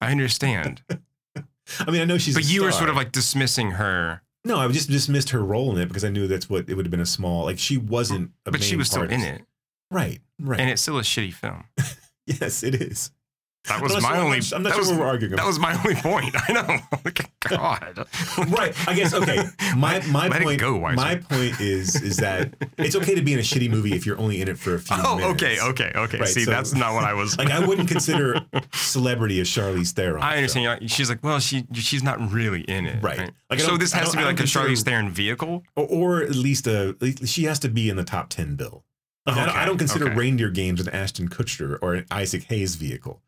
I understand, <laughs> I mean, I know she's. but you were sort of like dismissing her. no, I just dismissed her role in it because I knew that's what it would have been a small. Like she wasn't. A But she was still in it, Right, right. and it's still a shitty film. <laughs> yes, it is. That was my only. I'm not that sure was, what we're arguing That about. was my only point. <laughs> I know. God. <laughs> right. I guess okay. <laughs> My my Let it point. go, my point is is that it's okay to be in a shitty movie if you're only in it for a few Oh, minutes. okay, okay, okay. Right, See, so- that's not what I was. Like I wouldn't consider celebrity as Charlize Theron. I understand. You're She's like, well, she she's not really in it, Right. right? Like, so this has to be like a Charlize Theron vehicle. or, or at least a she has to be in the top ten bill. Like, I, don't, I don't consider okay. Reindeer Games an Ashton Kutcher or an Isaac Hayes vehicle.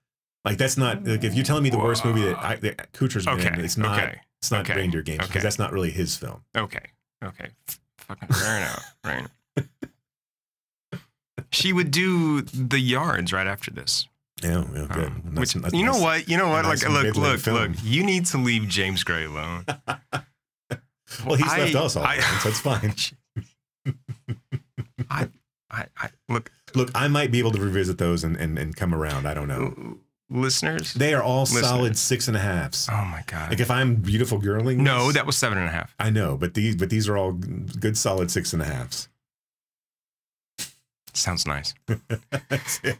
Like that's not like if you're telling me the Whoa. worst movie that, I, that Kutcher's okay. been, it's not okay. it's not okay. Reindeer Games okay. because that's not really his film. Okay, okay, fucking fair enough, <laughs> right? she would do the yards right after this. Yeah, yeah, good. Um, nice, which, nice, you know what? You know what? Like, look, look, film. look. You need to leave James Gray alone. <laughs> well, he's I, left us all I, so it's <laughs> fine. I, I, I, look, look. I might be able to revisit those and, and, and come around. I don't know. Listeners, They are all Listeners. solid six and a halves. oh my god. Like if I'm beautiful girling. no, that was seven and a half. I know, but these but these are all good solid six and a halves. Sounds nice. <laughs> That's it.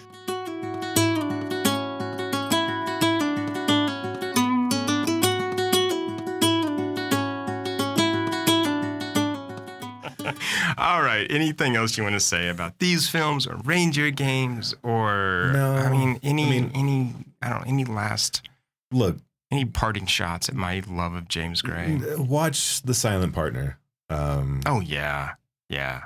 <laughs> <laughs> All right. Anything else you want to say about these films or Reindeer Games or No, I mean any I mean- any I don't know, any last Look, any parting shots at my love of James Gray? watch The Silent Partner. Um, Oh yeah. Yeah.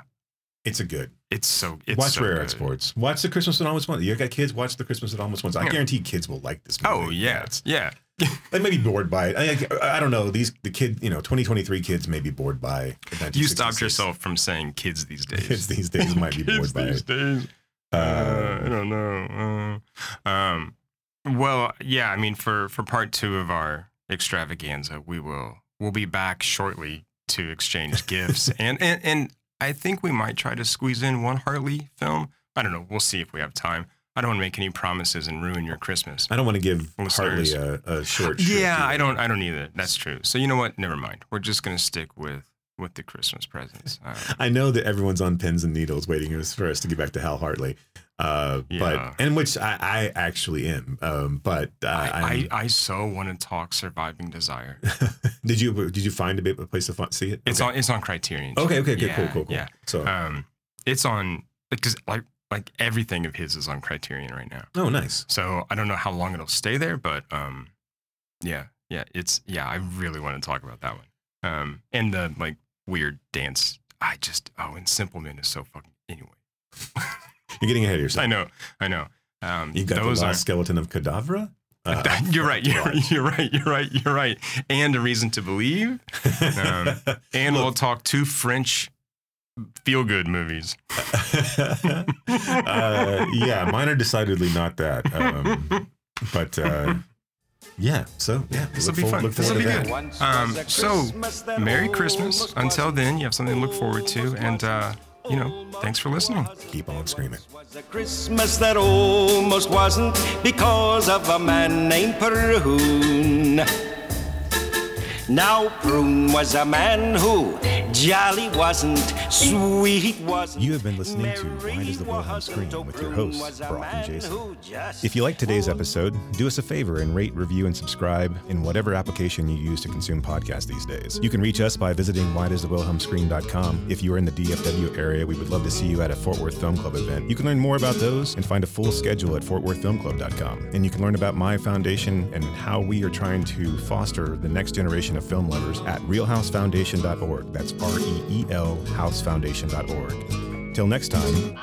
it's a good. It's so it's watch so Rare good. Exports. Watch the Christmas That Almost Wasn't. You got kids? Watch the Christmas That Almost Wasn't. I Yeah. guarantee kids will like this. Movie. Oh yeah. Yeah. They may be bored by it. I, I don't know. These the kid, you know, 2023 kids may be bored by. You stopped 1966. yourself from saying kids these days. Kids these days might be <laughs> bored by these it. days. Uh, I Uh, don't know. Uh, um, well, yeah. I mean, for for part two of our extravaganza, we will we'll be back shortly to exchange <laughs> gifts, and and and I think we might try to squeeze in one Hartley film. I don't know. We'll see if we have time. I don't want to make any promises and ruin your Christmas. I don't want to give Listeners. Hartley a, a short. Yeah, I don't. I don't either. That's true. So you know what? Never mind. We're just gonna stick with with the Christmas presents. Uh, <laughs> I know that everyone's on pins and needles waiting for us to get back to Hal Hartley, uh, Yeah. but and which I, I actually am. Um, but uh, I, I, I so want to talk Surviving Desire. <laughs> did you did you find a, bit- a place to see it? It's Okay. on it's on Criterion. Okay, okay, okay, cool, cool, cool. Yeah, So, um, it's on because like like everything of his is on Criterion right now. oh, nice. So I don't know how long it'll stay there, but um, yeah, yeah, it's yeah. I really want to talk about that one. Um, and the like weird dance. I just oh, and Simple Man is so fucking anyway. <laughs> You're getting ahead of yourself. I know, I know. Um, You got those the are skeleton of Cadavra. <laughs> Uh, you're right. You're, <laughs> you're right. You're right. You're right. And a reason to believe. Um, and we'll talk two French feel good movies. <laughs> uh, yeah, mine are decidedly not that. Um, but uh, yeah, so yeah, This will be forward- fun. This will be good. Um, so, Merry Christmas. Until then, you have something to look forward to. And, uh, you know, thanks for listening. Keep on screaming. was a Christmas that almost wasn't because of a man named Prune. Now, Prune was a man who jolly wasn't, sweet wasn't. You have been listening to Why Does the Wilhelm Scream with your hosts, Brock and Jason. If you like today's episode, do us a favor and rate, review, and subscribe in whatever application you use to consume podcasts these days. You can reach us by visiting whydoesthewilhelmscream.com. If you are in the DFW area, we would love to see you at a Fort Worth Film Club event. You can learn more about those and find a full schedule at fortworthfilmclub.com. And you can learn about my foundation and how we are trying to foster the next generation of film lovers at reelhousefoundation.org. That's R E E L housefoundation.org. Till next time,